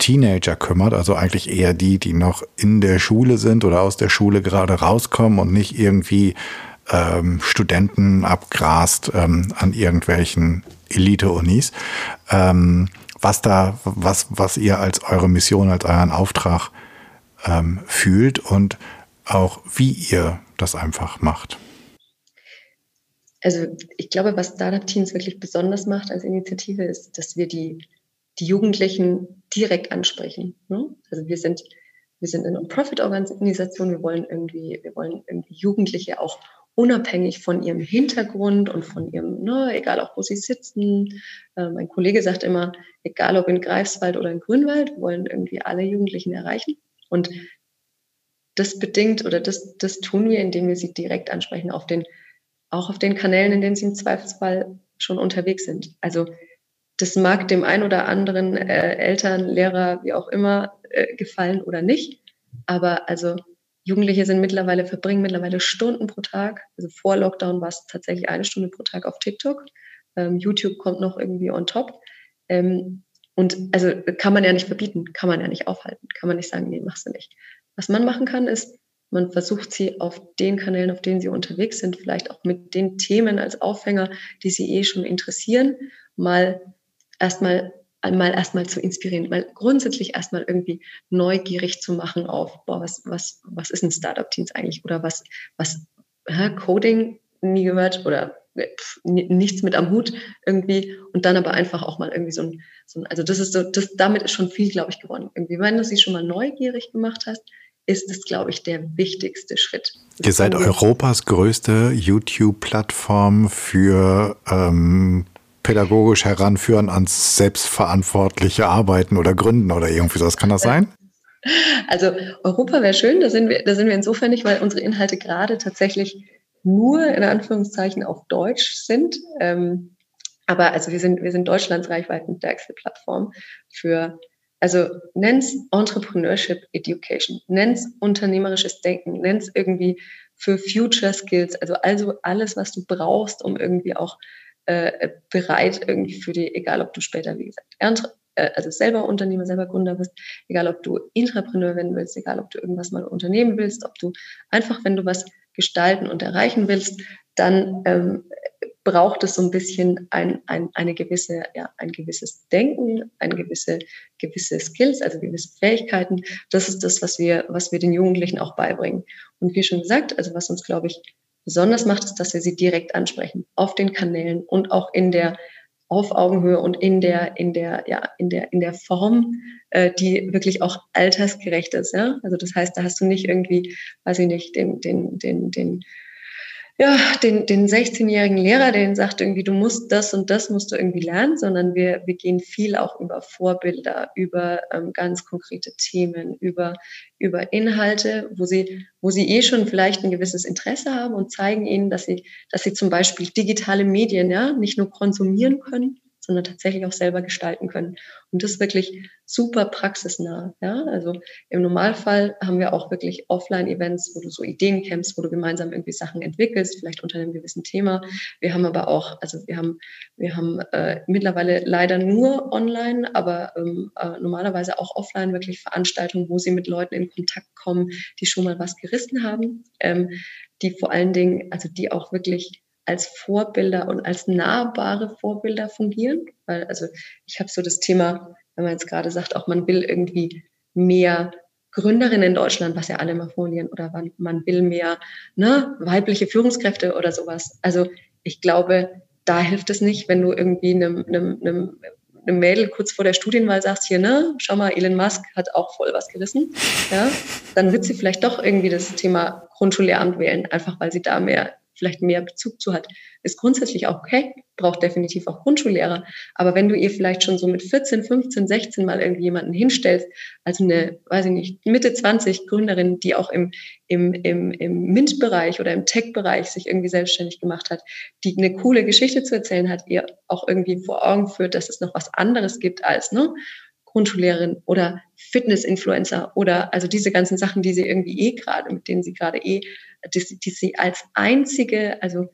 [SPEAKER 2] Teenager kümmert, also eigentlich eher die, die noch in der Schule sind oder aus der Schule gerade rauskommen und nicht irgendwie ähm, Studenten abgrast ähm, an irgendwelchen Elite-Unis. Ähm, was da, was, was ihr als eure Mission, als euren Auftrag ähm, fühlt und auch wie ihr das einfach macht.
[SPEAKER 1] Also ich glaube, was Startup Teams wirklich besonders macht als Initiative, ist, dass wir die die Jugendlichen direkt ansprechen. Ne? Also wir sind, wir sind eine Non-Profit-Organisation, wir wollen irgendwie, wir wollen irgendwie Jugendliche auch unabhängig von ihrem Hintergrund und von ihrem, ne, egal auch wo sie sitzen. Äh, mein Kollege sagt immer, egal ob in Greifswald oder in Grünwald, wir wollen irgendwie alle Jugendlichen erreichen. Und das bedingt oder das, das tun wir, indem wir sie direkt ansprechen, auf den, auch auf den Kanälen, in denen sie im Zweifelsfall schon unterwegs sind. Also das mag dem ein oder anderen äh, Eltern, Lehrer, wie auch immer, äh, gefallen oder nicht. Aber also Jugendliche sind mittlerweile, verbringen mittlerweile Stunden pro Tag. Also vor Lockdown war es tatsächlich eine Stunde pro Tag auf TikTok. Ähm, YouTube kommt noch irgendwie on top. Ähm, und also kann man ja nicht verbieten, kann man ja nicht aufhalten, kann man nicht sagen, nee, machst du nicht. Was man machen kann, ist, man versucht sie auf den Kanälen, auf denen sie unterwegs sind, vielleicht auch mit den Themen als Aufhänger, die sie eh schon interessieren, mal erstmal einmal erstmal zu inspirieren, mal grundsätzlich erstmal irgendwie neugierig zu machen auf, boah, was, was, was ist ein Startup-Teams eigentlich oder was, was, hä, Coding nie gehört oder pff, nichts mit am Hut irgendwie und dann aber einfach auch mal irgendwie so ein, so ein also das ist so, das, damit ist schon viel, glaube ich, gewonnen. Irgendwie, wenn du sie schon mal neugierig gemacht hast, ist es, glaube ich, der wichtigste Schritt.
[SPEAKER 2] Ihr seid Europas größte YouTube-Plattform für ähm, pädagogisch heranführen ans selbstverantwortliche Arbeiten oder Gründen oder irgendwie sowas. Kann das sein?
[SPEAKER 1] Also Europa wäre schön, da sind, wir, da sind wir insofern nicht, weil unsere Inhalte gerade tatsächlich nur in Anführungszeichen auf Deutsch sind. Ähm, aber also wir sind, wir sind Deutschlands reichweitenstärkste Plattform für, also nenn's Entrepreneurship Education, nenn's unternehmerisches Denken, nenn's irgendwie für Future Skills, also also alles, was du brauchst, um irgendwie auch äh, bereit irgendwie für die, egal ob du später, wie gesagt, Ernte, äh, also selber Unternehmer, selber Gründer bist, egal ob du Intrapreneur werden willst, egal ob du irgendwas mal unternehmen willst, ob du einfach, wenn du was gestalten und erreichen willst, dann ähm, braucht es so ein bisschen ein, ein, eine gewisse, ja, ein gewisses Denken, ein gewisse, gewisse Skills, also gewisse Fähigkeiten. Das ist das, was wir, was wir den Jugendlichen auch beibringen. Und wie schon gesagt, also was uns, glaube ich, besonders macht, ist, dass wir sie direkt ansprechen, auf den Kanälen und auch in der auf Augenhöhe und in der in der ja in der in der Form, äh, die wirklich auch altersgerecht ist. Ja, also das heißt, da hast du nicht irgendwie, weiß ich nicht, den den den den ja, den, den 16-jährigen Lehrer, der sagt irgendwie, du musst das und das musst du irgendwie lernen, sondern wir, wir gehen viel auch über Vorbilder, über ähm, ganz konkrete Themen, über, über Inhalte, wo sie, wo sie eh schon vielleicht ein gewisses Interesse haben und zeigen ihnen, dass sie, dass sie zum Beispiel digitale Medien ja nicht nur konsumieren können, sondern tatsächlich auch selber gestalten können. Und das ist wirklich super praxisnah. Ja? Also im Normalfall haben wir auch wirklich Offline-Events, wo du so Ideen kämpfst, wo du gemeinsam irgendwie Sachen entwickelst, vielleicht unter einem gewissen Thema. Wir haben aber auch, also wir haben, wir haben äh, mittlerweile leider nur online, aber ähm, äh, normalerweise auch offline wirklich Veranstaltungen, wo sie mit Leuten in Kontakt kommen, die schon mal was gerissen haben, ähm, die vor allen Dingen, also die auch wirklich als Vorbilder und als nahbare Vorbilder fungieren. Weil, also ich habe so das Thema, wenn man jetzt gerade sagt, auch man will irgendwie mehr Gründerin in Deutschland, was ja alle immer formulieren, oder man, man will mehr ne, weibliche Führungskräfte oder sowas. Also ich glaube, da hilft es nicht, wenn du irgendwie einem, einem, einem, einem Mädel kurz vor der Studienwahl sagst, hier, ne, schau mal, Elon Musk hat auch voll was gerissen, ja, dann wird sie vielleicht doch irgendwie das Thema Grundschullehramt wählen, einfach weil sie da mehr vielleicht mehr Bezug zu hat, ist grundsätzlich auch okay, braucht definitiv auch Grundschullehrer. Aber wenn du ihr vielleicht schon so mit 14, 15, 16 mal irgendwie jemanden hinstellst, also eine, weiß ich nicht, Mitte 20 Gründerin, die auch im, im, im, im MINT-Bereich oder im Tech-Bereich sich irgendwie selbstständig gemacht hat, die eine coole Geschichte zu erzählen hat, ihr auch irgendwie vor Augen führt, dass es noch was anderes gibt als, ne? Grundschullehrerin oder Fitness-Influencer oder also diese ganzen Sachen, die sie irgendwie eh gerade, mit denen sie gerade eh die, die sie als einzige, also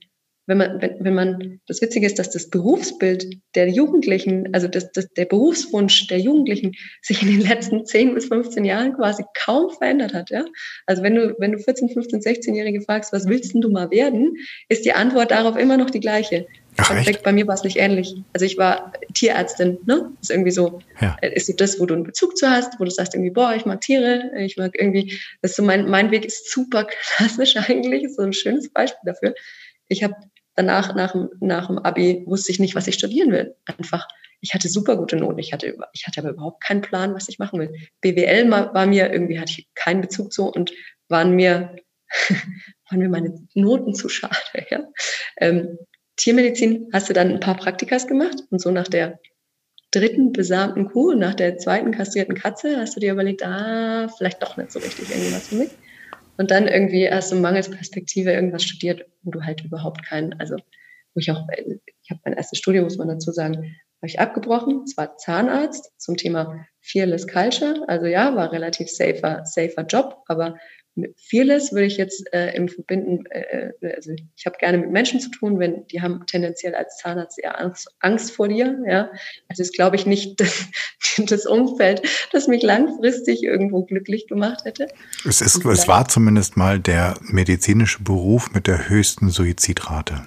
[SPEAKER 1] wenn man, wenn, wenn man, das Witzige ist, dass das Berufsbild der Jugendlichen, also das, das, der Berufswunsch der Jugendlichen sich in den letzten 10 bis 15 Jahren quasi kaum verändert hat, ja. Also wenn du, wenn du 14, 15, 16-Jährige fragst, was willst denn du mal werden, ist die Antwort darauf immer noch die gleiche. Ach, echt? Bei mir war es nicht ähnlich. Also ich war Tierärztin, ne? Das ist irgendwie so, ja. Äh, ist so das, wo du einen Bezug zu hast, wo du sagst irgendwie, boah, ich mag Tiere, ich mag irgendwie, das ist so mein, mein Weg ist super klassisch eigentlich, so ein schönes Beispiel dafür. Ich habe danach, nach dem, nach dem Abi, wusste ich nicht, was ich studieren will. Einfach, ich hatte super gute Noten, ich hatte, ich hatte aber überhaupt keinen Plan, was ich machen will. BWL war mir irgendwie, hatte ich keinen Bezug zu und waren mir, waren mir meine Noten zu schade, ja. Ähm, Tiermedizin hast du dann ein paar Praktikas gemacht und so nach der dritten besamten Kuh, nach der zweiten kastrierten Katze hast du dir überlegt, ah, vielleicht doch nicht so richtig irgendwas für mich. Und dann irgendwie hast du mangels Perspektive irgendwas studiert, wo du halt überhaupt keinen, also wo ich auch, ich habe mein erstes Studium, muss man dazu sagen, habe ich abgebrochen. Es war Zahnarzt zum Thema Fearless Culture. Also ja, war relativ safer, safer Job, aber Vieles würde ich jetzt äh, im Verbinden, äh, äh, also ich habe gerne mit Menschen zu tun, wenn die haben tendenziell als Zahnarzt eher Angst, Angst vor dir. Ja? Also ist, glaube ich, nicht das, das, Umfeld, das mich langfristig irgendwo glücklich gemacht hätte.
[SPEAKER 2] Es, ist, es war zumindest mal der medizinische Beruf mit der höchsten Suizidrate.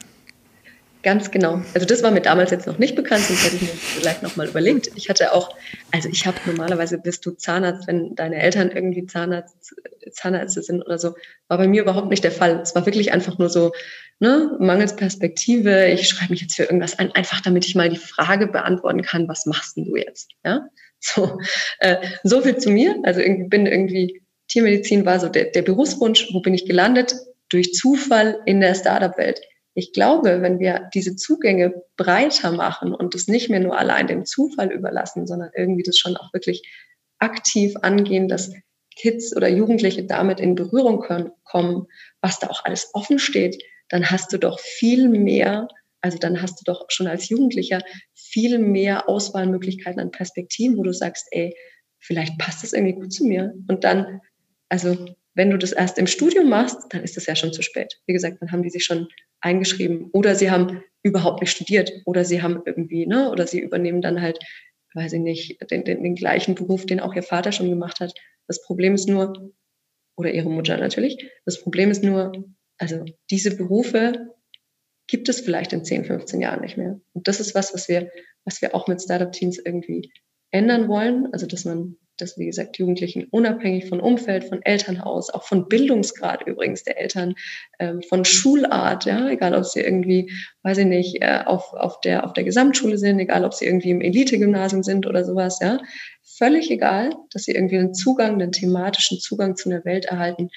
[SPEAKER 1] Ganz genau. Also das war mir damals jetzt noch nicht bekannt, sonst hätte ich mir vielleicht nochmal überlegt. Ich hatte auch, also ich habe normalerweise bist du Zahnarzt, wenn deine Eltern irgendwie Zahnarzt, Zahnärzte sind oder so, war bei mir überhaupt nicht der Fall. Es war wirklich einfach nur so, ne, mangels Perspektive, ich schreibe mich jetzt für irgendwas ein, einfach damit ich mal die Frage beantworten kann, was machst denn du jetzt? Ja, so, äh, so viel zu mir. Also irgendwie bin irgendwie, Tiermedizin war so der, der Berufswunsch, wo bin ich gelandet? Durch Zufall in der Startup-Welt ich glaube, wenn wir diese Zugänge breiter machen und das nicht mehr nur allein dem Zufall überlassen, sondern irgendwie das schon auch wirklich aktiv angehen, dass Kids oder Jugendliche damit in Berührung können, kommen, was da auch alles offen steht, dann hast du doch viel mehr, also dann hast du doch schon als Jugendlicher viel mehr Auswahlmöglichkeiten an Perspektiven, wo du sagst, ey, vielleicht passt das irgendwie gut zu mir. Und dann, also wenn du das erst im Studium machst, dann ist das ja schon zu spät. Wie gesagt, dann haben die sich schon eingeschrieben oder sie haben überhaupt nicht studiert oder sie haben irgendwie, ne, oder sie übernehmen dann halt, weiß ich nicht, den, den, den gleichen Beruf, den auch ihr Vater schon gemacht hat. Das Problem ist nur, oder ihre Mutter natürlich, das Problem ist nur, also diese Berufe gibt es vielleicht in 10, 15 Jahren nicht mehr. Und das ist was, was wir, was wir auch mit Startup-Teams irgendwie ändern wollen. Also, dass man dass, wie gesagt, Jugendlichen unabhängig von Umfeld, von Elternhaus, auch von Bildungsgrad übrigens der Eltern, ähm, von Schulart, ja, egal ob sie irgendwie, weiß ich nicht, äh, auf, auf, der, auf der Gesamtschule sind, egal ob sie irgendwie im Elite-Gymnasium sind oder sowas, ja, völlig egal, dass sie irgendwie einen Zugang, einen thematischen Zugang zu einer Welt erhalten,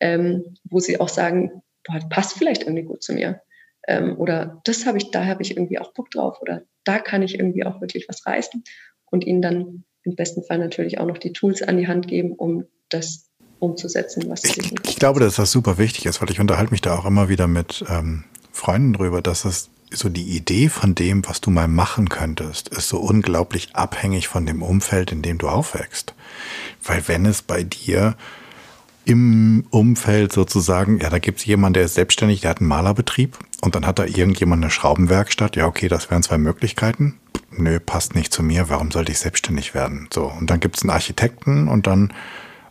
[SPEAKER 1] ähm, wo sie auch sagen, boah, passt vielleicht irgendwie gut zu mir. Ähm, oder das habe ich, da habe ich irgendwie auch Bock drauf oder da kann ich irgendwie auch wirklich was reißen und ihnen dann im besten Fall natürlich auch noch die Tools an die Hand geben, um das umzusetzen, was sie sich
[SPEAKER 2] Ich glaube, dass das super wichtig ist, weil ich unterhalte mich da auch immer wieder mit ähm, Freunden drüber, dass es so die Idee von dem, was du mal machen könntest, ist so unglaublich abhängig von dem Umfeld, in dem du aufwächst. Weil wenn es bei dir im Umfeld sozusagen, ja, da gibt es jemanden, der ist selbstständig, der hat einen Malerbetrieb und dann hat da irgendjemand eine Schraubenwerkstatt, ja, okay, das wären zwei Möglichkeiten nö, passt nicht zu mir, warum sollte ich selbstständig werden? So, und dann gibt es einen Architekten und dann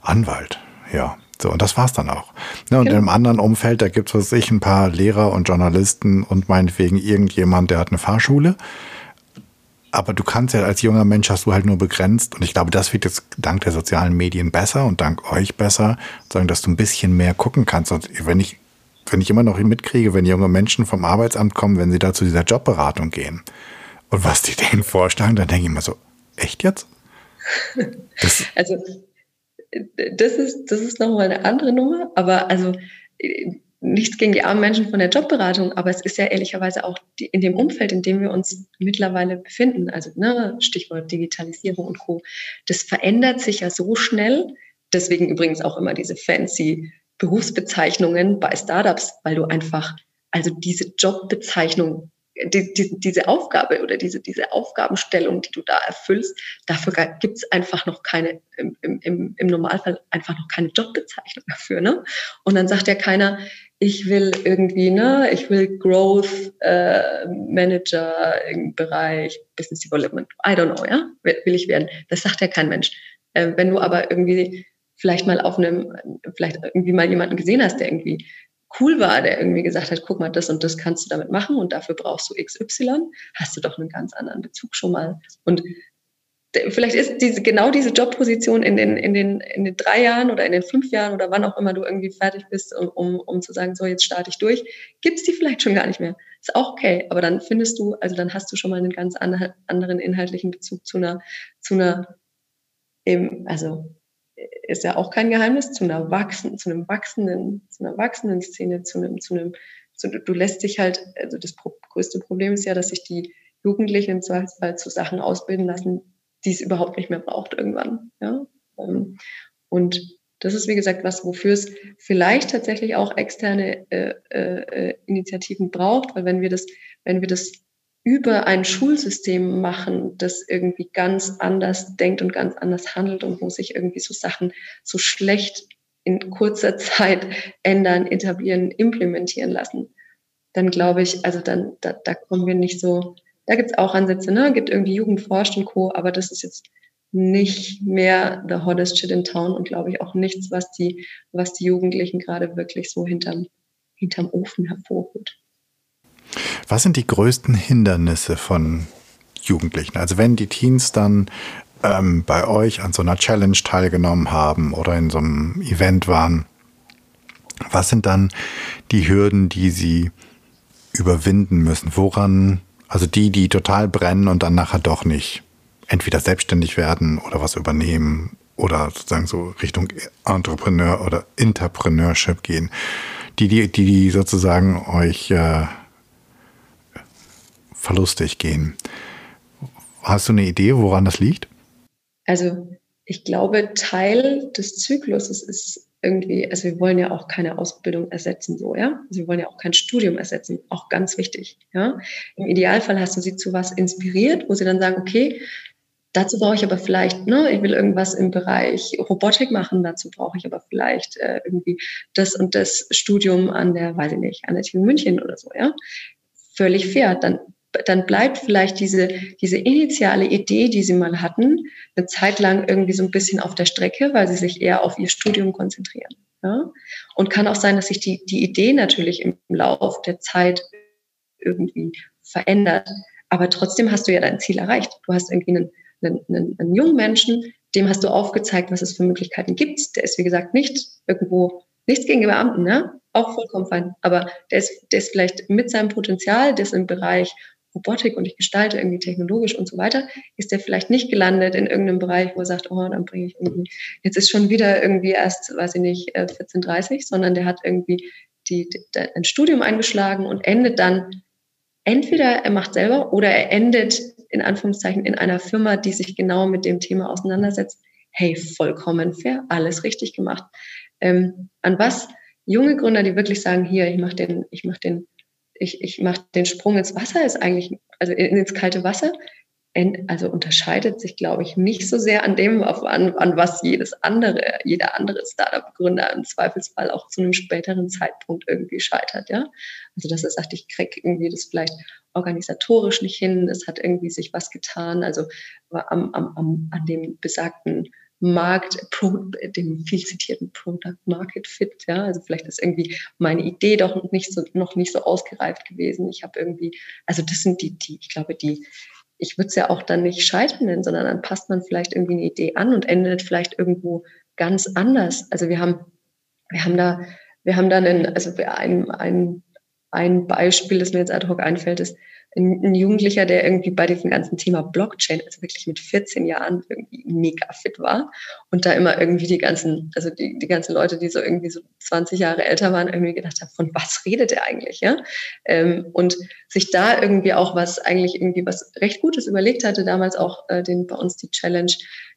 [SPEAKER 2] Anwalt. Ja, so, und das war's dann auch. Ne, und genau. im anderen Umfeld, da gibt's was ich, ein paar Lehrer und Journalisten und meinetwegen irgendjemand, der hat eine Fahrschule. aber du kannst ja als junger Mensch hast du halt nur begrenzt und ich glaube, das wird jetzt dank der sozialen Medien besser und dank euch besser, sagen, dass du ein bisschen mehr gucken kannst. Und wenn ich, wenn ich immer noch mitkriege, wenn junge Menschen vom Arbeitsamt kommen, wenn sie da zu dieser Jobberatung gehen und was die denen vorschlagen, dann denke ich immer so, echt jetzt?
[SPEAKER 1] Das also das ist, das ist nochmal eine andere Nummer, aber also nichts gegen die armen Menschen von der Jobberatung, aber es ist ja ehrlicherweise auch die, in dem Umfeld, in dem wir uns mittlerweile befinden, also ne, Stichwort Digitalisierung und Co., das verändert sich ja so schnell. Deswegen übrigens auch immer diese fancy Berufsbezeichnungen bei Startups, weil du einfach, also diese Jobbezeichnung die, die, diese Aufgabe oder diese, diese Aufgabenstellung, die du da erfüllst, dafür gibt es einfach noch keine, im, im, im Normalfall einfach noch keine Jobbezeichnung dafür. Ne? Und dann sagt ja keiner, ich will irgendwie, ne, ich will Growth äh, Manager im Bereich Business Development. I don't know, ja, will ich werden. Das sagt ja kein Mensch. Äh, wenn du aber irgendwie vielleicht mal auf einem, vielleicht irgendwie mal jemanden gesehen hast, der irgendwie cool war, der irgendwie gesagt hat, guck mal, das und das kannst du damit machen und dafür brauchst du XY, hast du doch einen ganz anderen Bezug schon mal. Und vielleicht ist diese, genau diese Jobposition in den, in, den, in den drei Jahren oder in den fünf Jahren oder wann auch immer du irgendwie fertig bist, um, um, um zu sagen, so jetzt starte ich durch, gibt es die vielleicht schon gar nicht mehr. Ist auch okay, aber dann findest du, also dann hast du schon mal einen ganz anderen inhaltlichen Bezug zu einer, zu einer, eben, also ist ja auch kein Geheimnis, zu einer wachsenden, zu einem wachsenden, zu einer wachsenden Szene, zu einem, zu einem, zu, du lässt dich halt, also das größte Problem ist ja, dass sich die Jugendlichen im Zweifelsfall zu Sachen ausbilden lassen, die es überhaupt nicht mehr braucht irgendwann. Ja? Ähm, und das ist, wie gesagt, was, wofür es vielleicht tatsächlich auch externe äh, äh, Initiativen braucht, weil wenn wir das, wenn wir das über ein Schulsystem machen, das irgendwie ganz anders denkt und ganz anders handelt und wo sich irgendwie so Sachen so schlecht in kurzer Zeit ändern, etablieren, implementieren lassen, dann glaube ich, also dann, da, da kommen wir nicht so, da gibt es auch Ansätze, ne? gibt irgendwie Jugendforscht und Co., aber das ist jetzt nicht mehr the hottest shit in town und glaube ich auch nichts, was die, was die Jugendlichen gerade wirklich so hinterm, hinterm Ofen hervorholt.
[SPEAKER 2] Was sind die größten Hindernisse von Jugendlichen? Also wenn die Teens dann ähm, bei euch an so einer Challenge teilgenommen haben oder in so einem Event waren, was sind dann die Hürden, die sie überwinden müssen? Woran, also die, die total brennen und dann nachher doch nicht entweder selbstständig werden oder was übernehmen oder sozusagen so Richtung Entrepreneur oder Interpreneurship gehen, die, die, die sozusagen euch äh, verlustig gehen. Hast du eine Idee, woran das liegt?
[SPEAKER 1] Also ich glaube, Teil des Zykluses ist irgendwie, also wir wollen ja auch keine Ausbildung ersetzen, so, ja. Also wir wollen ja auch kein Studium ersetzen, auch ganz wichtig, ja. Im Idealfall hast du sie zu was inspiriert, wo sie dann sagen, okay, dazu brauche ich aber vielleicht, ne, ich will irgendwas im Bereich Robotik machen, dazu brauche ich aber vielleicht äh, irgendwie das und das Studium an der, weiß ich nicht, an der TU München oder so, ja. Völlig fair. Dann dann bleibt vielleicht diese, diese initiale Idee, die sie mal hatten, eine Zeit lang irgendwie so ein bisschen auf der Strecke, weil sie sich eher auf ihr Studium konzentrieren. Ja? Und kann auch sein, dass sich die, die Idee natürlich im Lauf der Zeit irgendwie verändert. Aber trotzdem hast du ja dein Ziel erreicht. Du hast irgendwie einen, einen, einen, einen jungen Menschen, dem hast du aufgezeigt, was es für Möglichkeiten gibt. Der ist, wie gesagt, nicht irgendwo, nichts gegen die Beamten, ne? auch vollkommen fein. Aber der ist, der ist vielleicht mit seinem Potenzial, der ist im Bereich Robotik und ich gestalte irgendwie technologisch und so weiter, ist der vielleicht nicht gelandet in irgendeinem Bereich, wo er sagt, oh, dann bringe ich irgendwie, jetzt ist schon wieder irgendwie erst, weiß ich nicht, 14.30, äh, sondern der hat irgendwie die, die, ein Studium eingeschlagen und endet dann entweder er macht selber oder er endet in Anführungszeichen in einer Firma, die sich genau mit dem Thema auseinandersetzt. Hey, vollkommen fair, alles richtig gemacht. Ähm, an was junge Gründer, die wirklich sagen, hier, ich mache den, ich mache den ich, ich mache den Sprung ins Wasser, ist eigentlich, also ins kalte Wasser, also unterscheidet sich, glaube ich, nicht so sehr an dem, an, an was jedes andere, jeder andere Startup-Gründer im Zweifelsfall auch zu einem späteren Zeitpunkt irgendwie scheitert, ja. Also dass er sagt, ich kriege irgendwie das vielleicht organisatorisch nicht hin, es hat irgendwie sich was getan, also am, am, am, an dem besagten Markt, Pro, dem viel zitierten Product Market Fit. Ja, also vielleicht ist irgendwie meine Idee doch nicht so, noch nicht so ausgereift gewesen. Ich habe irgendwie, also das sind die, die, ich glaube, die, ich würde es ja auch dann nicht scheitern nennen, sondern dann passt man vielleicht irgendwie eine Idee an und endet vielleicht irgendwo ganz anders. Also wir haben, wir haben da, wir haben da einen, also ein, ein, ein Beispiel, das mir jetzt ad hoc einfällt, ist, ein, Jugendlicher, der irgendwie bei diesem ganzen Thema Blockchain, also wirklich mit 14 Jahren irgendwie mega fit war und da immer irgendwie die ganzen, also die, die ganzen Leute, die so irgendwie so 20 Jahre älter waren, irgendwie gedacht haben, von was redet er eigentlich, ja? Ähm, und sich da irgendwie auch was, eigentlich irgendwie was recht Gutes überlegt hatte, damals auch äh, den bei uns die Challenge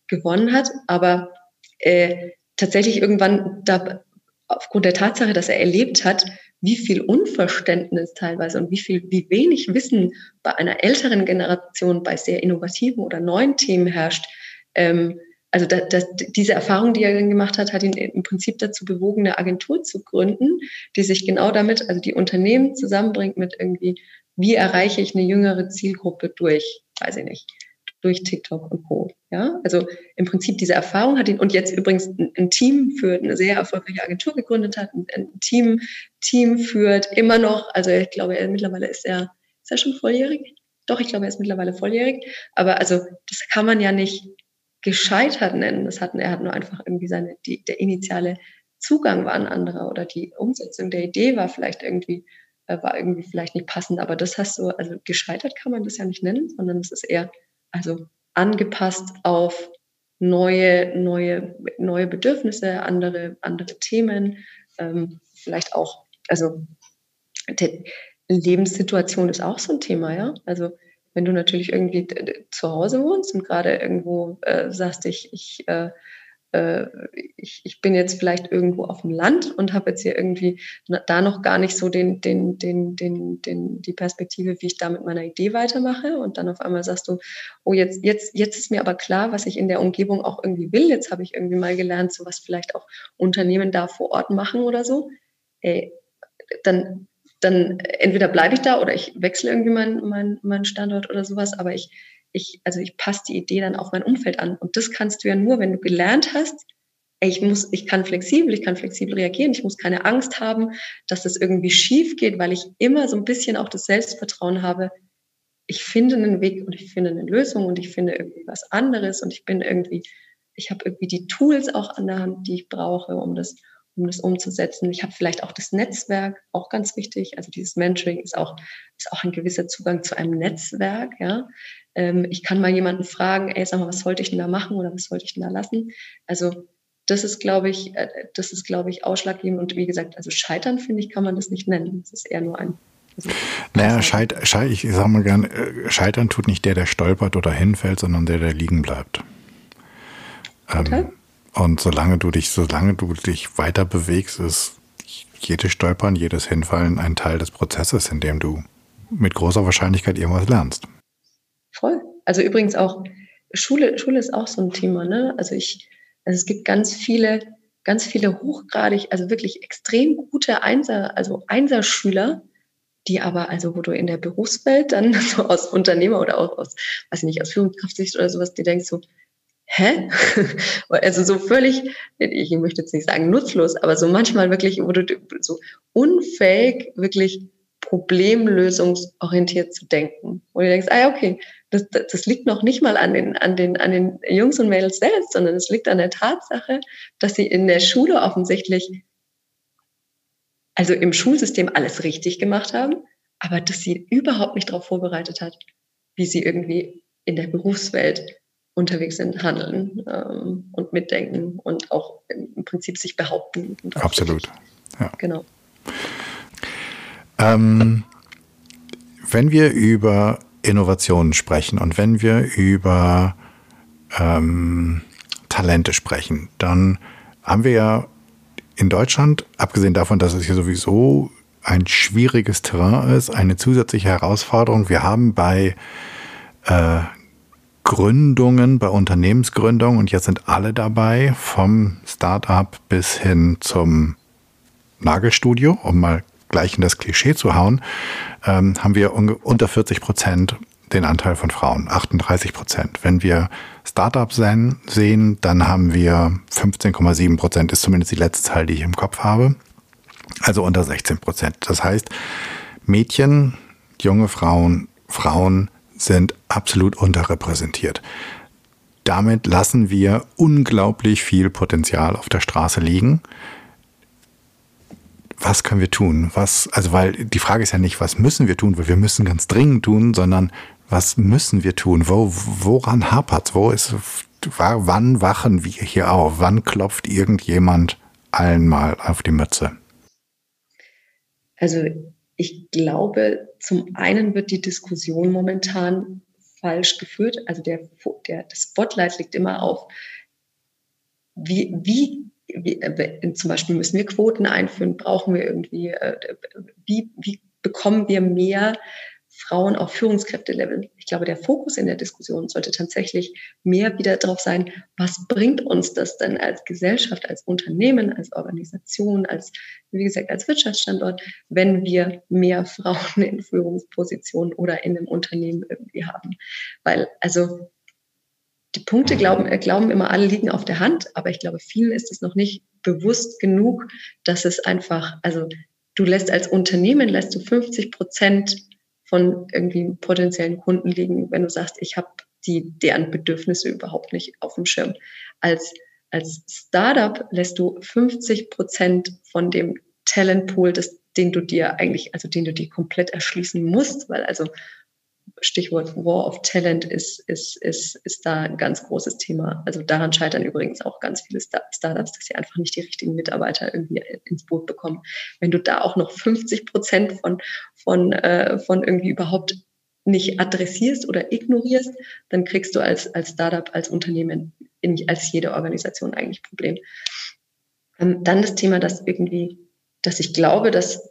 [SPEAKER 1] gewonnen hat, aber äh, tatsächlich irgendwann da aufgrund der Tatsache, dass er erlebt hat, wie viel Unverständnis teilweise und wie viel, wie wenig Wissen bei einer älteren Generation bei sehr innovativen oder neuen Themen herrscht. Ähm, also da, das, diese Erfahrung, die er dann gemacht hat, hat ihn im Prinzip dazu bewogen, eine Agentur zu gründen, die sich genau damit, also die Unternehmen zusammenbringt mit irgendwie, wie erreiche ich eine jüngere Zielgruppe durch, weiß ich nicht, durch TikTok und Co. Ja, also im Prinzip diese Erfahrung hat ihn und jetzt übrigens ein, Team für eine sehr erfolgreiche Agentur gegründet hat, ein, ein, Team, Team führt immer noch, also ich glaube, er, mittlerweile ist er, ist er schon volljährig? Doch, ich glaube, er ist mittlerweile volljährig. Aber also das kann man ja nicht gescheitert nennen. Das hatten, er hat nur einfach irgendwie seine, die, der initiale Zugang war ein anderer oder die Umsetzung der Idee war vielleicht irgendwie, äh, war irgendwie vielleicht nicht passend. Aber das hast du, also gescheitert kann man das ja nicht nennen, sondern es ist eher also angepasst auf neue, neue, neue Bedürfnisse, andere, andere Themen, ähm, vielleicht auch, also Lebenssituation ist auch so ein Thema, ja. Also wenn du natürlich irgendwie zu Hause wohnst und gerade irgendwo äh, sagst, ich, ich äh, äh, ich, ich bin jetzt vielleicht irgendwo auf dem Land und habe jetzt hier irgendwie da noch gar nicht so den, den, den, den, den, die Perspektive, wie ich da mit meiner Idee weitermache. Und dann auf einmal sagst du, oh, jetzt, jetzt, jetzt ist mir aber klar, was ich in der Umgebung auch irgendwie will. Jetzt habe ich irgendwie mal gelernt, so was vielleicht auch Unternehmen da vor Ort machen oder so. Ey, dann, dann entweder bleibe ich da oder ich wechsle irgendwie meinen mein, mein Standort oder sowas, aber ich, ich, also ich passe die Idee dann auf mein Umfeld an. Und das kannst du ja nur, wenn du gelernt hast, ich muss, ich kann flexibel, ich kann flexibel reagieren, ich muss keine Angst haben, dass das irgendwie schief geht, weil ich immer so ein bisschen auch das Selbstvertrauen habe, ich finde einen Weg und ich finde eine Lösung und ich finde irgendwie was anderes und ich bin irgendwie, ich habe irgendwie die Tools auch an der Hand, die ich brauche, um das, um das umzusetzen. Ich habe vielleicht auch das Netzwerk, auch ganz wichtig. Also dieses Mentoring ist auch, ist auch ein gewisser Zugang zu einem Netzwerk, ja. Ähm, ich kann mal jemanden fragen, ey, sag mal, was sollte ich denn da machen oder was sollte ich denn da lassen? Also das ist, glaube ich, äh, das ist, glaube ich, ausschlaggebend. Und wie gesagt, also scheitern, finde ich, kann man das nicht nennen. Das ist eher nur ein.
[SPEAKER 2] Also, naja, scheit, scheit, ich sage mal gern, äh, scheitern tut nicht der, der stolpert oder hinfällt, sondern der, der liegen bleibt. Ähm, und solange du dich, solange du dich weiter bewegst, ist jedes Stolpern, jedes Hinfallen ein Teil des Prozesses, in dem du mit großer Wahrscheinlichkeit irgendwas lernst.
[SPEAKER 1] Voll. Also übrigens auch Schule, Schule ist auch so ein Thema, ne? Also ich, also es gibt ganz viele, ganz viele hochgradig, also wirklich extrem gute Einser, also Einserschüler, die aber, also wo du in der Berufswelt dann so aus Unternehmer oder auch aus, weiß ich nicht, aus Führungskraftsicht oder sowas, die denkst so, hä? also so völlig, ich möchte jetzt nicht sagen nutzlos, aber so manchmal wirklich, wo du so unfähig, wirklich problemlösungsorientiert zu denken. Wo du denkst, ah okay, das, das liegt noch nicht mal an den, an, den, an den Jungs und Mädels selbst, sondern es liegt an der Tatsache, dass sie in der Schule offensichtlich, also im Schulsystem alles richtig gemacht haben, aber dass sie überhaupt nicht darauf vorbereitet hat, wie sie irgendwie in der Berufswelt unterwegs sind, handeln ähm, und mitdenken und auch im Prinzip sich behaupten.
[SPEAKER 2] Absolut.
[SPEAKER 1] Ja. Genau.
[SPEAKER 2] Ähm, wenn wir über Innovationen sprechen und wenn wir über ähm, Talente sprechen, dann haben wir ja in Deutschland, abgesehen davon, dass es hier sowieso ein schwieriges Terrain ist, eine zusätzliche Herausforderung. Wir haben bei äh, Gründungen, bei Unternehmensgründungen, und jetzt sind alle dabei, vom Startup bis hin zum Nagelstudio, um mal gleich in das Klischee zu hauen, ähm, haben wir unter 40 Prozent den Anteil von Frauen, 38 Prozent. Wenn wir Startups sehen, dann haben wir 15,7 Prozent, ist zumindest die letzte Zahl, die ich im Kopf habe. Also unter 16 Prozent. Das heißt, Mädchen, junge Frauen, Frauen sind absolut unterrepräsentiert. Damit lassen wir unglaublich viel Potenzial auf der Straße liegen. Was können wir tun? Was, also, weil die Frage ist ja nicht, was müssen wir tun, weil wir müssen ganz dringend tun, sondern was müssen wir tun? Wo, woran hapert Wo ist, wann wachen wir hier auf? Wann klopft irgendjemand allen mal auf die Mütze?
[SPEAKER 1] Also ich glaube, zum einen wird die Diskussion momentan falsch geführt. Also der, der, das Spotlight liegt immer auf, wie, wie, wie äh, zum Beispiel müssen wir Quoten einführen, brauchen wir irgendwie, äh, wie, wie bekommen wir mehr Frauen auf Führungskräftelevel. Ich glaube, der Fokus in der Diskussion sollte tatsächlich mehr wieder darauf sein, was bringt uns das denn als Gesellschaft, als Unternehmen, als Organisation, als, wie gesagt, als Wirtschaftsstandort, wenn wir mehr Frauen in Führungspositionen oder in einem Unternehmen irgendwie haben. Weil, also, die Punkte glauben, äh, glauben immer alle liegen auf der Hand, aber ich glaube, vielen ist es noch nicht bewusst genug, dass es einfach, also du lässt als Unternehmen, lässt du 50 Prozent von irgendwie potenziellen Kunden liegen, wenn du sagst, ich habe die deren Bedürfnisse überhaupt nicht auf dem Schirm. Als als Startup lässt du 50 Prozent von dem Talentpool, das, den du dir eigentlich, also den du dir komplett erschließen musst, weil also Stichwort War of Talent ist, ist, ist, ist da ein ganz großes Thema. Also daran scheitern übrigens auch ganz viele Startups, dass sie einfach nicht die richtigen Mitarbeiter irgendwie ins Boot bekommen. Wenn du da auch noch 50 Prozent von, von, äh, von irgendwie überhaupt nicht adressierst oder ignorierst, dann kriegst du als, als Startup, als Unternehmen, in, als jede Organisation eigentlich Problem. Ähm, dann das Thema, dass irgendwie, dass ich glaube, dass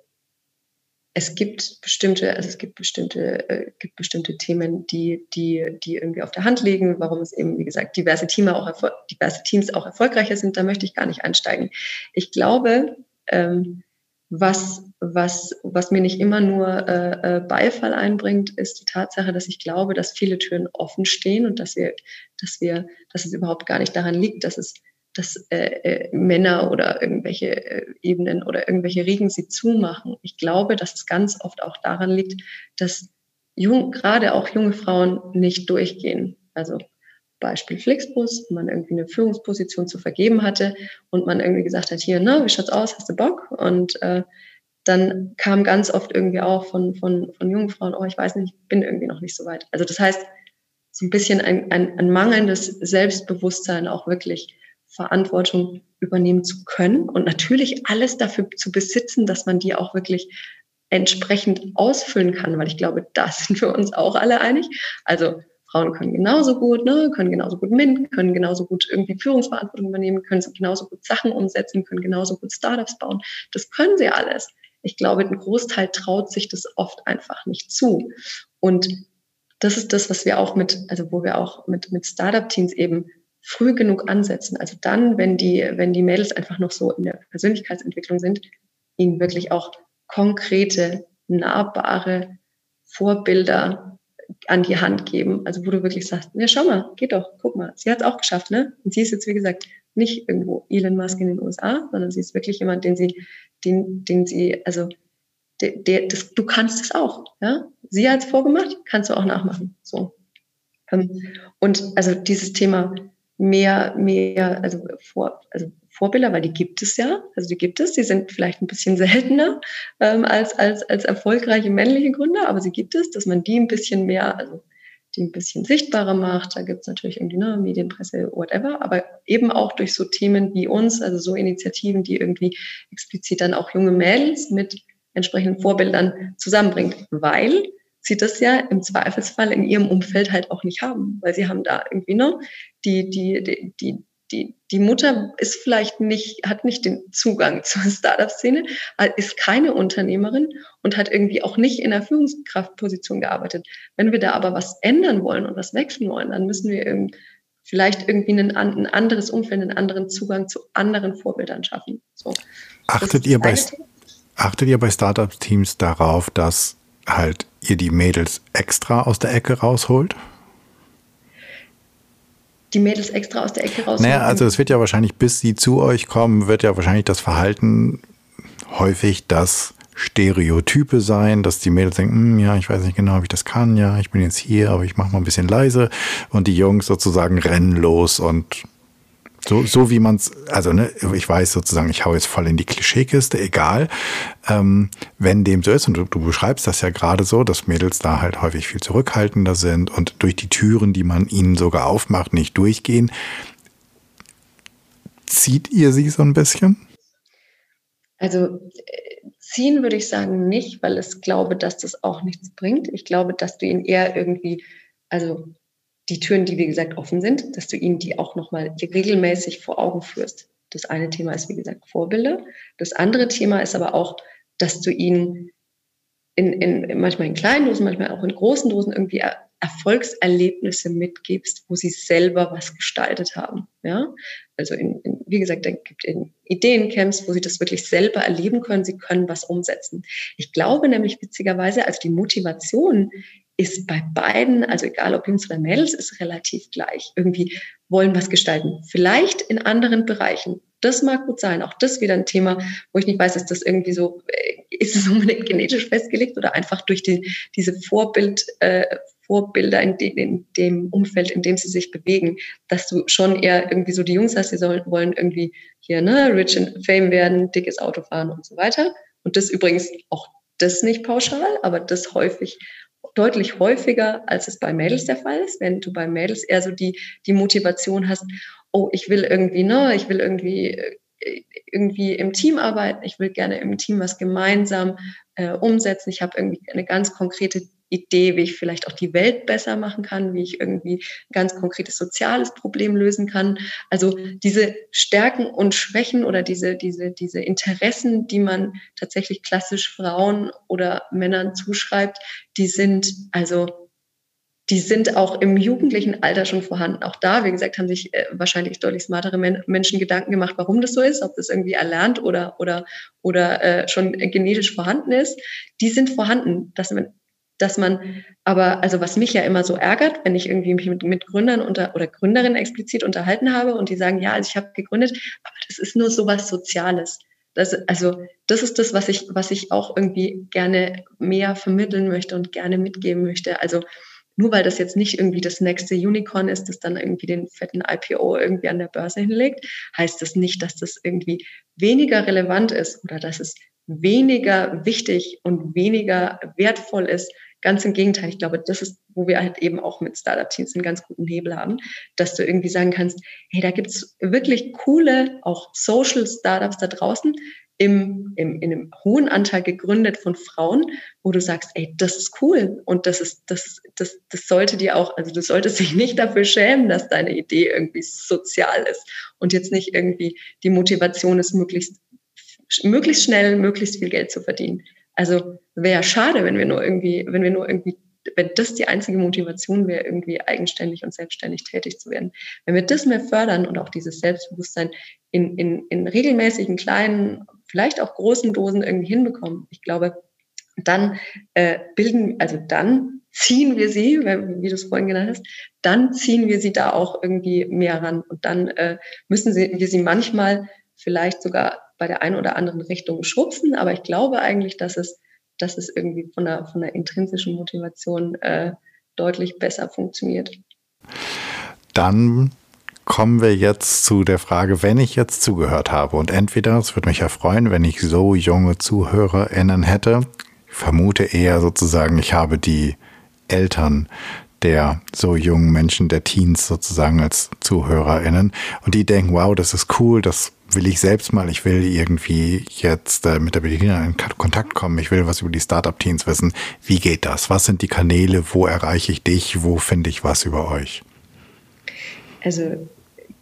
[SPEAKER 1] es gibt bestimmte, also es gibt bestimmte, äh, gibt bestimmte Themen, die, die, die irgendwie auf der Hand liegen, warum es eben, wie gesagt, diverse, Team auch diverse Teams auch erfolgreicher sind, da möchte ich gar nicht einsteigen. Ich glaube, ähm, was, was, was mir nicht immer nur äh, äh, Beifall einbringt, ist die Tatsache, dass ich glaube, dass viele Türen offen stehen und dass wir, dass wir, dass es überhaupt gar nicht daran liegt, dass es dass äh, äh, Männer oder irgendwelche äh, Ebenen oder irgendwelche Riegen sie zumachen. Ich glaube, dass es ganz oft auch daran liegt, dass jung, gerade auch junge Frauen nicht durchgehen. Also Beispiel Flixbus, man irgendwie eine Führungsposition zu vergeben hatte und man irgendwie gesagt hat, hier, na, wie schaut's aus, hast du Bock? Und äh, dann kam ganz oft irgendwie auch von, von, von jungen Frauen, oh, ich weiß nicht, ich bin irgendwie noch nicht so weit. Also das heißt, so ein bisschen ein, ein, ein mangelndes Selbstbewusstsein auch wirklich Verantwortung übernehmen zu können und natürlich alles dafür zu besitzen, dass man die auch wirklich entsprechend ausfüllen kann, weil ich glaube, da sind wir uns auch alle einig. Also Frauen können genauso gut, ne, können genauso gut MINT, können genauso gut irgendwie Führungsverantwortung übernehmen, können genauso gut Sachen umsetzen, können genauso gut Startups bauen. Das können sie alles. Ich glaube, ein Großteil traut sich das oft einfach nicht zu. Und das ist das, was wir auch mit, also wo wir auch mit, mit Startup-Teams eben früh genug ansetzen. Also dann, wenn die, wenn die Mädels einfach noch so in der Persönlichkeitsentwicklung sind, ihnen wirklich auch konkrete, nahbare Vorbilder an die Hand geben. Also wo du wirklich sagst, ja, schau mal, geht doch, guck mal, sie hat es auch geschafft, ne? Und sie ist jetzt, wie gesagt, nicht irgendwo Elon Musk in den USA, sondern sie ist wirklich jemand, den sie, den, den sie, also der, der, das, du kannst es auch, ja? Sie hat es vorgemacht, kannst du auch nachmachen. So. Ähm, und also dieses Thema mehr, mehr, also, vor, also Vorbilder, weil die gibt es ja, also die gibt es, die sind vielleicht ein bisschen seltener ähm, als, als, als erfolgreiche männliche Gründer, aber sie gibt es, dass man die ein bisschen mehr, also die ein bisschen sichtbarer macht. Da gibt es natürlich irgendwie ne, Medienpresse, whatever, aber eben auch durch so Themen wie uns, also so Initiativen, die irgendwie explizit dann auch junge Mädels mit entsprechenden Vorbildern zusammenbringt, weil sie das ja im Zweifelsfall in ihrem Umfeld halt auch nicht haben, weil sie haben da irgendwie noch die, die, die, die, die, die Mutter ist vielleicht nicht, hat nicht den Zugang zur Startup-Szene, ist keine Unternehmerin und hat irgendwie auch nicht in der Führungskraftposition gearbeitet. Wenn wir da aber was ändern wollen und was wechseln wollen, dann müssen wir irgendwie vielleicht irgendwie ein, ein anderes Umfeld, einen anderen Zugang zu anderen Vorbildern schaffen. So.
[SPEAKER 2] Achtet ihr bei, achtet ihr bei Startup-Teams darauf, dass halt ihr die Mädels extra aus der Ecke rausholt?
[SPEAKER 1] Die Mädels extra aus der Ecke rausholen?
[SPEAKER 2] Naja, also es wird ja wahrscheinlich, bis sie zu euch kommen, wird ja wahrscheinlich das Verhalten häufig das Stereotype sein, dass die Mädels denken, hm, ja, ich weiß nicht genau, ob ich das kann, ja, ich bin jetzt hier, aber ich mache mal ein bisschen leise und die Jungs sozusagen rennen los und so, so wie man es, also ne, ich weiß sozusagen, ich hau jetzt voll in die Klischeekiste, egal. Ähm, wenn dem so ist, und du, du beschreibst das ja gerade so, dass Mädels da halt häufig viel zurückhaltender sind und durch die Türen, die man ihnen sogar aufmacht, nicht durchgehen. Zieht ihr sie so ein bisschen?
[SPEAKER 1] Also ziehen würde ich sagen nicht, weil ich glaube, dass das auch nichts bringt. Ich glaube, dass du ihn eher irgendwie, also die Türen, die wie gesagt offen sind, dass du ihnen die auch nochmal regelmäßig vor Augen führst. Das eine Thema ist wie gesagt Vorbilder. Das andere Thema ist aber auch, dass du ihnen in, in, manchmal in kleinen Dosen, manchmal auch in großen Dosen irgendwie Erfolgserlebnisse mitgibst, wo sie selber was gestaltet haben. Ja? Also in, in, wie gesagt, da gibt es Ideencamps, wo sie das wirklich selber erleben können, sie können was umsetzen. Ich glaube nämlich witzigerweise, also die Motivation ist bei beiden, also egal ob Jungs oder Mädels, ist relativ gleich. Irgendwie wollen was gestalten. Vielleicht in anderen Bereichen. Das mag gut sein. Auch das wieder ein Thema, wo ich nicht weiß, ist das irgendwie so, äh, ist es unbedingt genetisch festgelegt oder einfach durch die, diese Vorbild, äh, Vorbilder in, de, in, dem Umfeld, in dem sie sich bewegen, dass du schon eher irgendwie so die Jungs hast, die sollen, wollen irgendwie hier, ne, rich in fame werden, dickes Auto fahren und so weiter. Und das übrigens auch das nicht pauschal, aber das häufig deutlich häufiger, als es bei Mädels der Fall ist. Wenn du bei Mädels eher so die, die Motivation hast, oh, ich will irgendwie, ne, ich will irgendwie äh, irgendwie im Team arbeiten, ich will gerne im Team was gemeinsam äh, umsetzen, ich habe irgendwie eine ganz konkrete Idee, wie ich vielleicht auch die Welt besser machen kann, wie ich irgendwie ein ganz konkretes soziales Problem lösen kann. Also diese Stärken und Schwächen oder diese, diese, diese Interessen, die man tatsächlich klassisch Frauen oder Männern zuschreibt, die sind also die sind auch im jugendlichen Alter schon vorhanden. Auch da, wie gesagt, haben sich äh, wahrscheinlich deutlich smartere Men Menschen Gedanken gemacht, warum das so ist, ob das irgendwie erlernt oder, oder, oder äh, schon genetisch vorhanden ist. Die sind vorhanden, dass man dass man aber, also was mich ja immer so ärgert, wenn ich irgendwie mich mit, mit Gründern unter, oder Gründerinnen explizit unterhalten habe und die sagen, ja, also ich habe gegründet, aber das ist nur so was Soziales. Das, also das ist das, was ich, was ich auch irgendwie gerne mehr vermitteln möchte und gerne mitgeben möchte. Also nur weil das jetzt nicht irgendwie das nächste Unicorn ist, das dann irgendwie den fetten IPO irgendwie an der Börse hinlegt, heißt das nicht, dass das irgendwie weniger relevant ist oder dass es weniger wichtig und weniger wertvoll ist, Ganz im Gegenteil, ich glaube, das ist, wo wir halt eben auch mit Startup-Teams einen ganz guten Hebel haben, dass du irgendwie sagen kannst, hey, da gibt's wirklich coole, auch Social Startups da draußen, im, im, in einem hohen Anteil gegründet von Frauen, wo du sagst, ey, das ist cool und das ist, das, das, das sollte dir auch, also du solltest dich nicht dafür schämen, dass deine Idee irgendwie sozial ist und jetzt nicht irgendwie die Motivation ist, möglichst, möglichst schnell, möglichst viel Geld zu verdienen. Also wäre schade, wenn wir nur irgendwie, wenn wir nur irgendwie, wenn das die einzige Motivation wäre, irgendwie eigenständig und selbstständig tätig zu werden. Wenn wir das mehr fördern und auch dieses Selbstbewusstsein in, in, in regelmäßigen kleinen, vielleicht auch großen Dosen irgendwie hinbekommen, ich glaube, dann äh, bilden, also dann ziehen wir sie, wie du es vorhin genannt hast, dann ziehen wir sie da auch irgendwie mehr ran und dann äh, müssen sie, wir sie manchmal vielleicht sogar bei der einen oder anderen Richtung schubsen, aber ich glaube eigentlich, dass es, dass es irgendwie von der, von der intrinsischen Motivation äh, deutlich besser funktioniert.
[SPEAKER 2] Dann kommen wir jetzt zu der Frage, wenn ich jetzt zugehört habe. Und entweder, es würde mich ja freuen, wenn ich so junge ZuhörerInnen hätte, ich vermute eher sozusagen, ich habe die Eltern der so jungen Menschen, der Teens sozusagen als ZuhörerInnen. Und die denken, wow, das ist cool, das will ich selbst mal, ich will irgendwie jetzt äh, mit der Bettina in Kontakt kommen, ich will was über die Startup-Teens wissen. Wie geht das? Was sind die Kanäle? Wo erreiche ich dich? Wo finde ich was über euch?
[SPEAKER 1] Also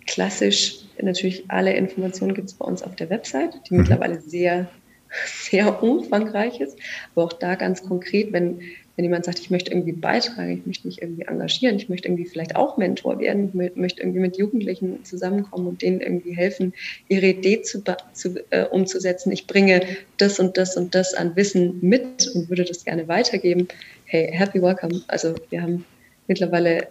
[SPEAKER 1] klassisch natürlich alle Informationen gibt es bei uns auf der Website, die mhm. mittlerweile sehr, sehr umfangreich ist. Aber auch da ganz konkret, wenn wenn jemand sagt, ich möchte irgendwie beitragen, ich möchte mich irgendwie engagieren, ich möchte irgendwie vielleicht auch Mentor werden, ich möchte irgendwie mit Jugendlichen zusammenkommen und denen irgendwie helfen, ihre Idee zu, zu, äh, umzusetzen. Ich bringe das und das und das an Wissen mit und würde das gerne weitergeben. Hey, happy welcome. Also wir haben mittlerweile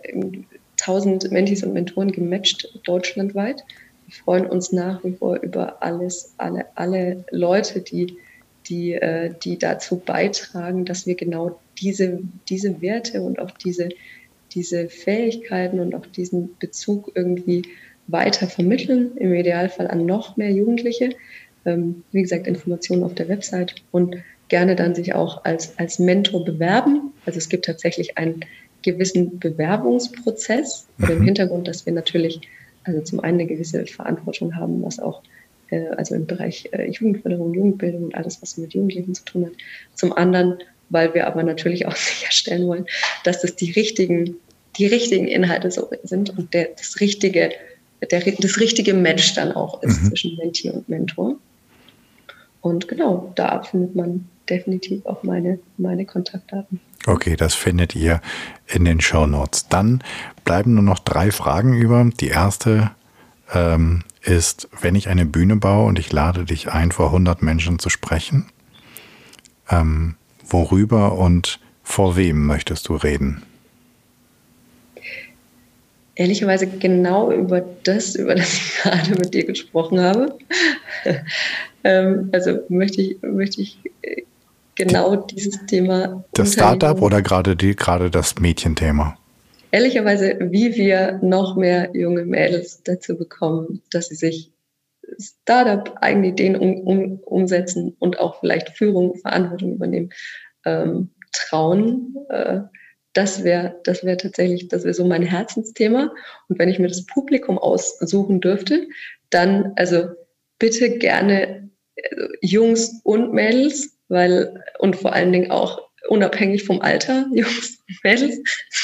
[SPEAKER 1] tausend Mentis und Mentoren gematcht deutschlandweit. Wir freuen uns nach wie vor über alles, alle, alle Leute, die die, äh, die dazu beitragen, dass wir genau diese, diese Werte und auch diese, diese Fähigkeiten und auch diesen Bezug irgendwie weiter vermitteln, im Idealfall an noch mehr Jugendliche. Ähm, wie gesagt, Informationen auf der Website und gerne dann sich auch als, als Mentor bewerben. Also es gibt tatsächlich einen gewissen Bewerbungsprozess mhm. im Hintergrund, dass wir natürlich also zum einen eine gewisse Verantwortung haben, was auch also im Bereich äh, Jugendförderung, Jugendbildung und alles, was mit Jugendlichen zu tun hat. Zum anderen, weil wir aber natürlich auch sicherstellen wollen, dass das die richtigen, die richtigen Inhalte so sind und der, das richtige, der, das richtige Match dann auch ist mhm. zwischen Mentee und Mentor. Und genau, da findet man definitiv auch meine, meine Kontaktdaten.
[SPEAKER 2] Okay, das findet ihr in den Show Notes. Dann bleiben nur noch drei Fragen über. Die erste ähm, ist, wenn ich eine Bühne baue und ich lade dich ein, vor 100 Menschen zu sprechen, ähm, worüber und vor wem möchtest du reden?
[SPEAKER 1] Ehrlicherweise genau über das, über das ich gerade mit dir gesprochen habe. ähm, also möchte ich, möchte ich äh, genau dieses Thema.
[SPEAKER 2] Das Startup oder gerade die, gerade das Mädchenthema?
[SPEAKER 1] Ehrlicherweise, wie wir noch mehr junge Mädels dazu bekommen, dass sie sich Startup, eigene Ideen um, um, umsetzen und auch vielleicht Führung, Verantwortung übernehmen, ähm, trauen. Äh, das wäre das wäre tatsächlich, das wäre so mein Herzensthema. Und wenn ich mir das Publikum aussuchen dürfte, dann also bitte gerne also Jungs und Mädels, weil und vor allen Dingen auch unabhängig vom Alter, Jungs und Mädels.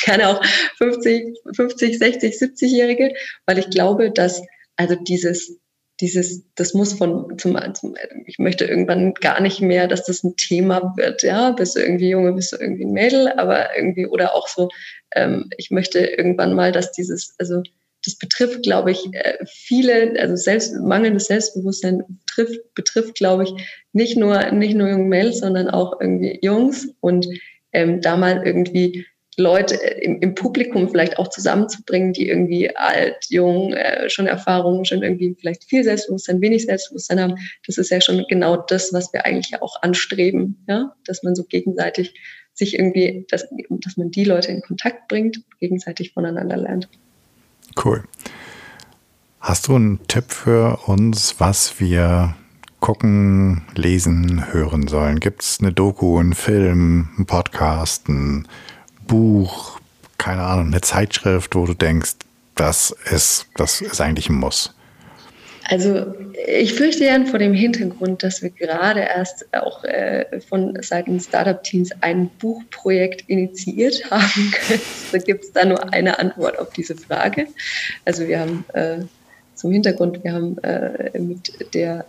[SPEAKER 1] Kann auch 50, 50, 60, 70-Jährige, weil ich glaube, dass also dieses, dieses, das muss von zum, zum, ich möchte irgendwann gar nicht mehr, dass das ein Thema wird, ja, bist du irgendwie Junge, bist du irgendwie ein Mädel, aber irgendwie, oder auch so, ähm, ich möchte irgendwann mal, dass dieses, also das betrifft, glaube ich, äh, viele, also selbst, mangelndes Selbstbewusstsein betrifft, betrifft, glaube ich, nicht nur, nicht nur junge Mädels, sondern auch irgendwie Jungs und ähm, da mal irgendwie Leute äh, im, im, Publikum vielleicht auch zusammenzubringen, die irgendwie alt, jung, äh, schon Erfahrungen, schon irgendwie vielleicht viel Selbstbewusstsein, wenig Selbstbewusstsein haben. Das ist ja schon genau das, was wir eigentlich ja auch anstreben, ja, dass man so gegenseitig sich irgendwie, dass, dass man die Leute in Kontakt bringt, gegenseitig voneinander lernt.
[SPEAKER 2] Cool. Hast du einen Tipp für uns, was wir gucken, lesen, hören sollen? Gibt es eine Doku, einen Film, einen Podcast, ein Buch, keine Ahnung, eine Zeitschrift, wo du denkst, das ist, das ist eigentlich ein Muss?
[SPEAKER 1] Also ich fürchte ja vor dem Hintergrund, dass wir gerade erst auch äh, von Seiten Startup-Teams ein Buchprojekt initiiert haben. da gibt es da nur eine Antwort auf diese Frage. Also wir haben äh, zum Hintergrund, wir haben äh, mit, der,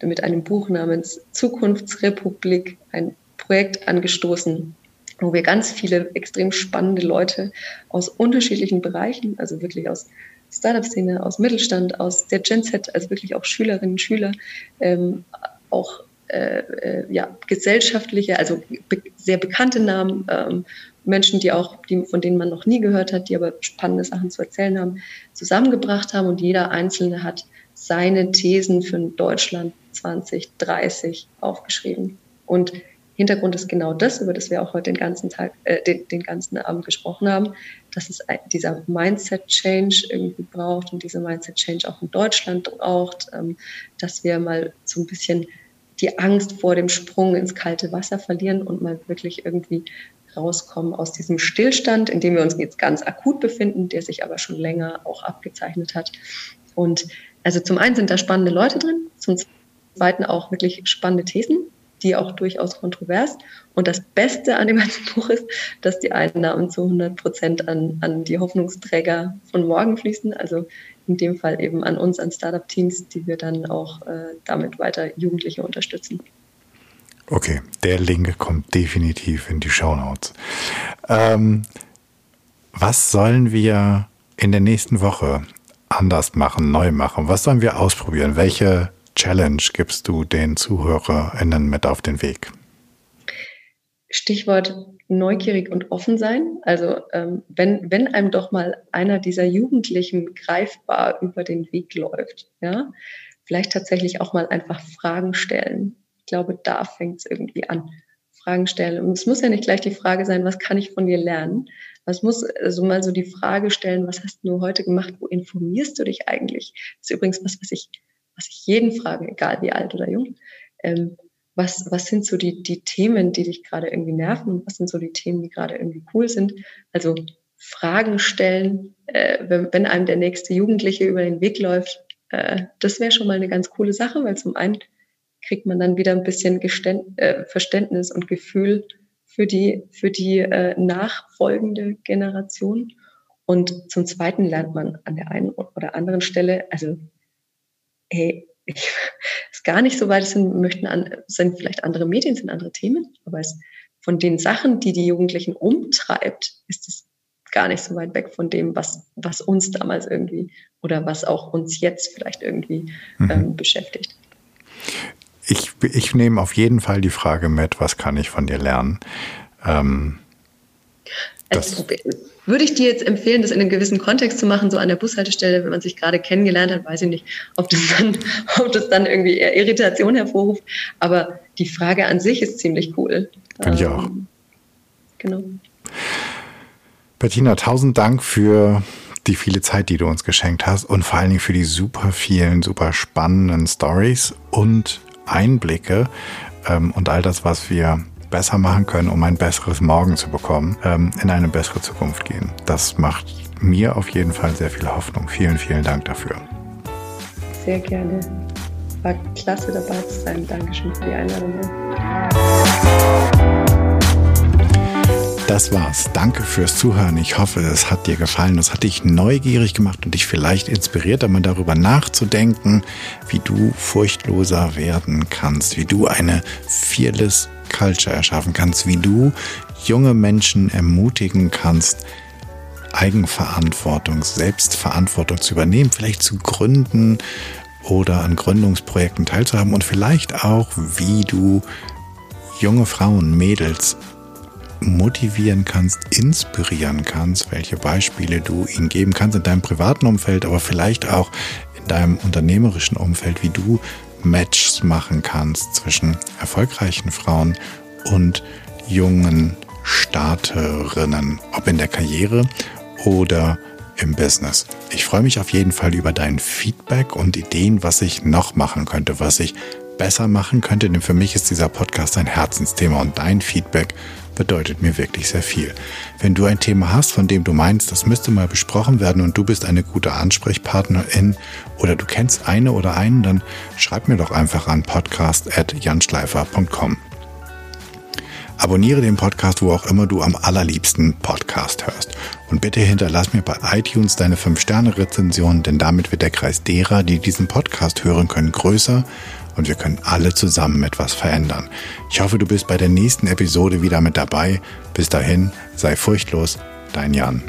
[SPEAKER 1] mit einem Buch namens Zukunftsrepublik ein Projekt angestoßen, wo wir ganz viele extrem spannende Leute aus unterschiedlichen Bereichen, also wirklich aus Startup-Szene, aus Mittelstand, aus der Gen Z, also wirklich auch Schülerinnen, Schüler, ähm, auch äh, äh, ja, gesellschaftliche, also be sehr bekannte Namen, ähm, Menschen, die auch, die, von denen man noch nie gehört hat, die aber spannende Sachen zu erzählen haben, zusammengebracht haben und jeder Einzelne hat seine Thesen für Deutschland 2030 aufgeschrieben. Und Hintergrund ist genau das, über das wir auch heute den ganzen Tag, äh, den, den ganzen Abend gesprochen haben, dass es dieser Mindset-Change irgendwie braucht und dieser Mindset-Change auch in Deutschland braucht, ähm, dass wir mal so ein bisschen die Angst vor dem Sprung ins kalte Wasser verlieren und mal wirklich irgendwie rauskommen aus diesem Stillstand, in dem wir uns jetzt ganz akut befinden, der sich aber schon länger auch abgezeichnet hat. Und also zum einen sind da spannende Leute drin, zum zweiten auch wirklich spannende Thesen, die auch durchaus kontrovers. Und das Beste an dem ganzen Buch ist, dass die Einnahmen zu 100 Prozent an, an die Hoffnungsträger von morgen fließen. Also in dem Fall eben an uns, an Startup-Teams, die wir dann auch äh, damit weiter Jugendliche unterstützen.
[SPEAKER 2] Okay, der Link kommt definitiv in die Show Notes. Ähm, was sollen wir in der nächsten Woche anders machen, neu machen? Was sollen wir ausprobieren? Welche Challenge gibst du den ZuhörerInnen mit auf den Weg?
[SPEAKER 1] Stichwort neugierig und offen sein. Also ähm, wenn, wenn einem doch mal einer dieser Jugendlichen greifbar über den Weg läuft, ja, vielleicht tatsächlich auch mal einfach Fragen stellen, glaube, da fängt es irgendwie an. Fragen stellen. Und es muss ja nicht gleich die Frage sein, was kann ich von dir lernen? Es muss also mal so die Frage stellen, was hast du heute gemacht? Wo informierst du dich eigentlich? Das ist übrigens was, was ich, was ich jeden frage, egal wie alt oder jung. Ähm, was, was sind so die, die Themen, die dich gerade irgendwie nerven? Was sind so die Themen, die gerade irgendwie cool sind? Also Fragen stellen, äh, wenn, wenn einem der nächste Jugendliche über den Weg läuft, äh, das wäre schon mal eine ganz coole Sache, weil zum einen kriegt man dann wieder ein bisschen Geständ, äh, Verständnis und Gefühl für die, für die äh, nachfolgende Generation. Und zum Zweiten lernt man an der einen oder anderen Stelle, also, hey, ich, ist gar nicht so weit, es sind, möchten an, sind vielleicht andere Medien, sind andere Themen, aber es, von den Sachen, die die Jugendlichen umtreibt, ist es gar nicht so weit weg von dem, was, was uns damals irgendwie oder was auch uns jetzt vielleicht irgendwie mhm. ähm, beschäftigt
[SPEAKER 2] ich, ich nehme auf jeden Fall die Frage mit, was kann ich von dir lernen? Ähm,
[SPEAKER 1] also, würde ich dir jetzt empfehlen, das in einem gewissen Kontext zu machen, so an der Bushaltestelle, wenn man sich gerade kennengelernt hat, weiß ich nicht, ob das dann, ob das dann irgendwie eher Irritation hervorruft. Aber die Frage an sich ist ziemlich cool.
[SPEAKER 2] Finde ich auch. Ähm, genau. Bettina, tausend Dank für die viele Zeit, die du uns geschenkt hast und vor allen Dingen für die super vielen, super spannenden Stories und Einblicke ähm, und all das, was wir besser machen können, um ein besseres Morgen zu bekommen, ähm, in eine bessere Zukunft gehen. Das macht mir auf jeden Fall sehr viel Hoffnung. Vielen, vielen Dank dafür.
[SPEAKER 1] Sehr gerne. War klasse dabei zu sein. Dankeschön für die Einladung.
[SPEAKER 2] Das war's. Danke fürs Zuhören. Ich hoffe, es hat dir gefallen. Es hat dich neugierig gemacht und dich vielleicht inspiriert, einmal darüber nachzudenken, wie du furchtloser werden kannst, wie du eine Fearless Culture erschaffen kannst, wie du junge Menschen ermutigen kannst, Eigenverantwortung, Selbstverantwortung zu übernehmen, vielleicht zu gründen oder an Gründungsprojekten teilzuhaben und vielleicht auch, wie du junge Frauen, Mädels motivieren kannst, inspirieren kannst, welche Beispiele du ihnen geben kannst in deinem privaten Umfeld, aber vielleicht auch in deinem unternehmerischen Umfeld, wie du Matches machen kannst zwischen erfolgreichen Frauen und jungen Starterinnen, ob in der Karriere oder im Business. Ich freue mich auf jeden Fall über dein Feedback und Ideen, was ich noch machen könnte, was ich besser machen könnte, denn für mich ist dieser Podcast ein Herzensthema und dein Feedback bedeutet mir wirklich sehr viel. Wenn du ein Thema hast, von dem du meinst, das müsste mal besprochen werden und du bist eine gute Ansprechpartnerin oder du kennst eine oder einen, dann schreib mir doch einfach an podcast.janschleifer.com. Abonniere den Podcast, wo auch immer du am allerliebsten Podcast hörst. Und bitte hinterlass mir bei iTunes deine 5-Sterne-Rezension, denn damit wird der Kreis derer, die diesen Podcast hören können, größer und wir können alle zusammen etwas verändern. Ich hoffe, du bist bei der nächsten Episode wieder mit dabei. Bis dahin, sei furchtlos, dein Jan.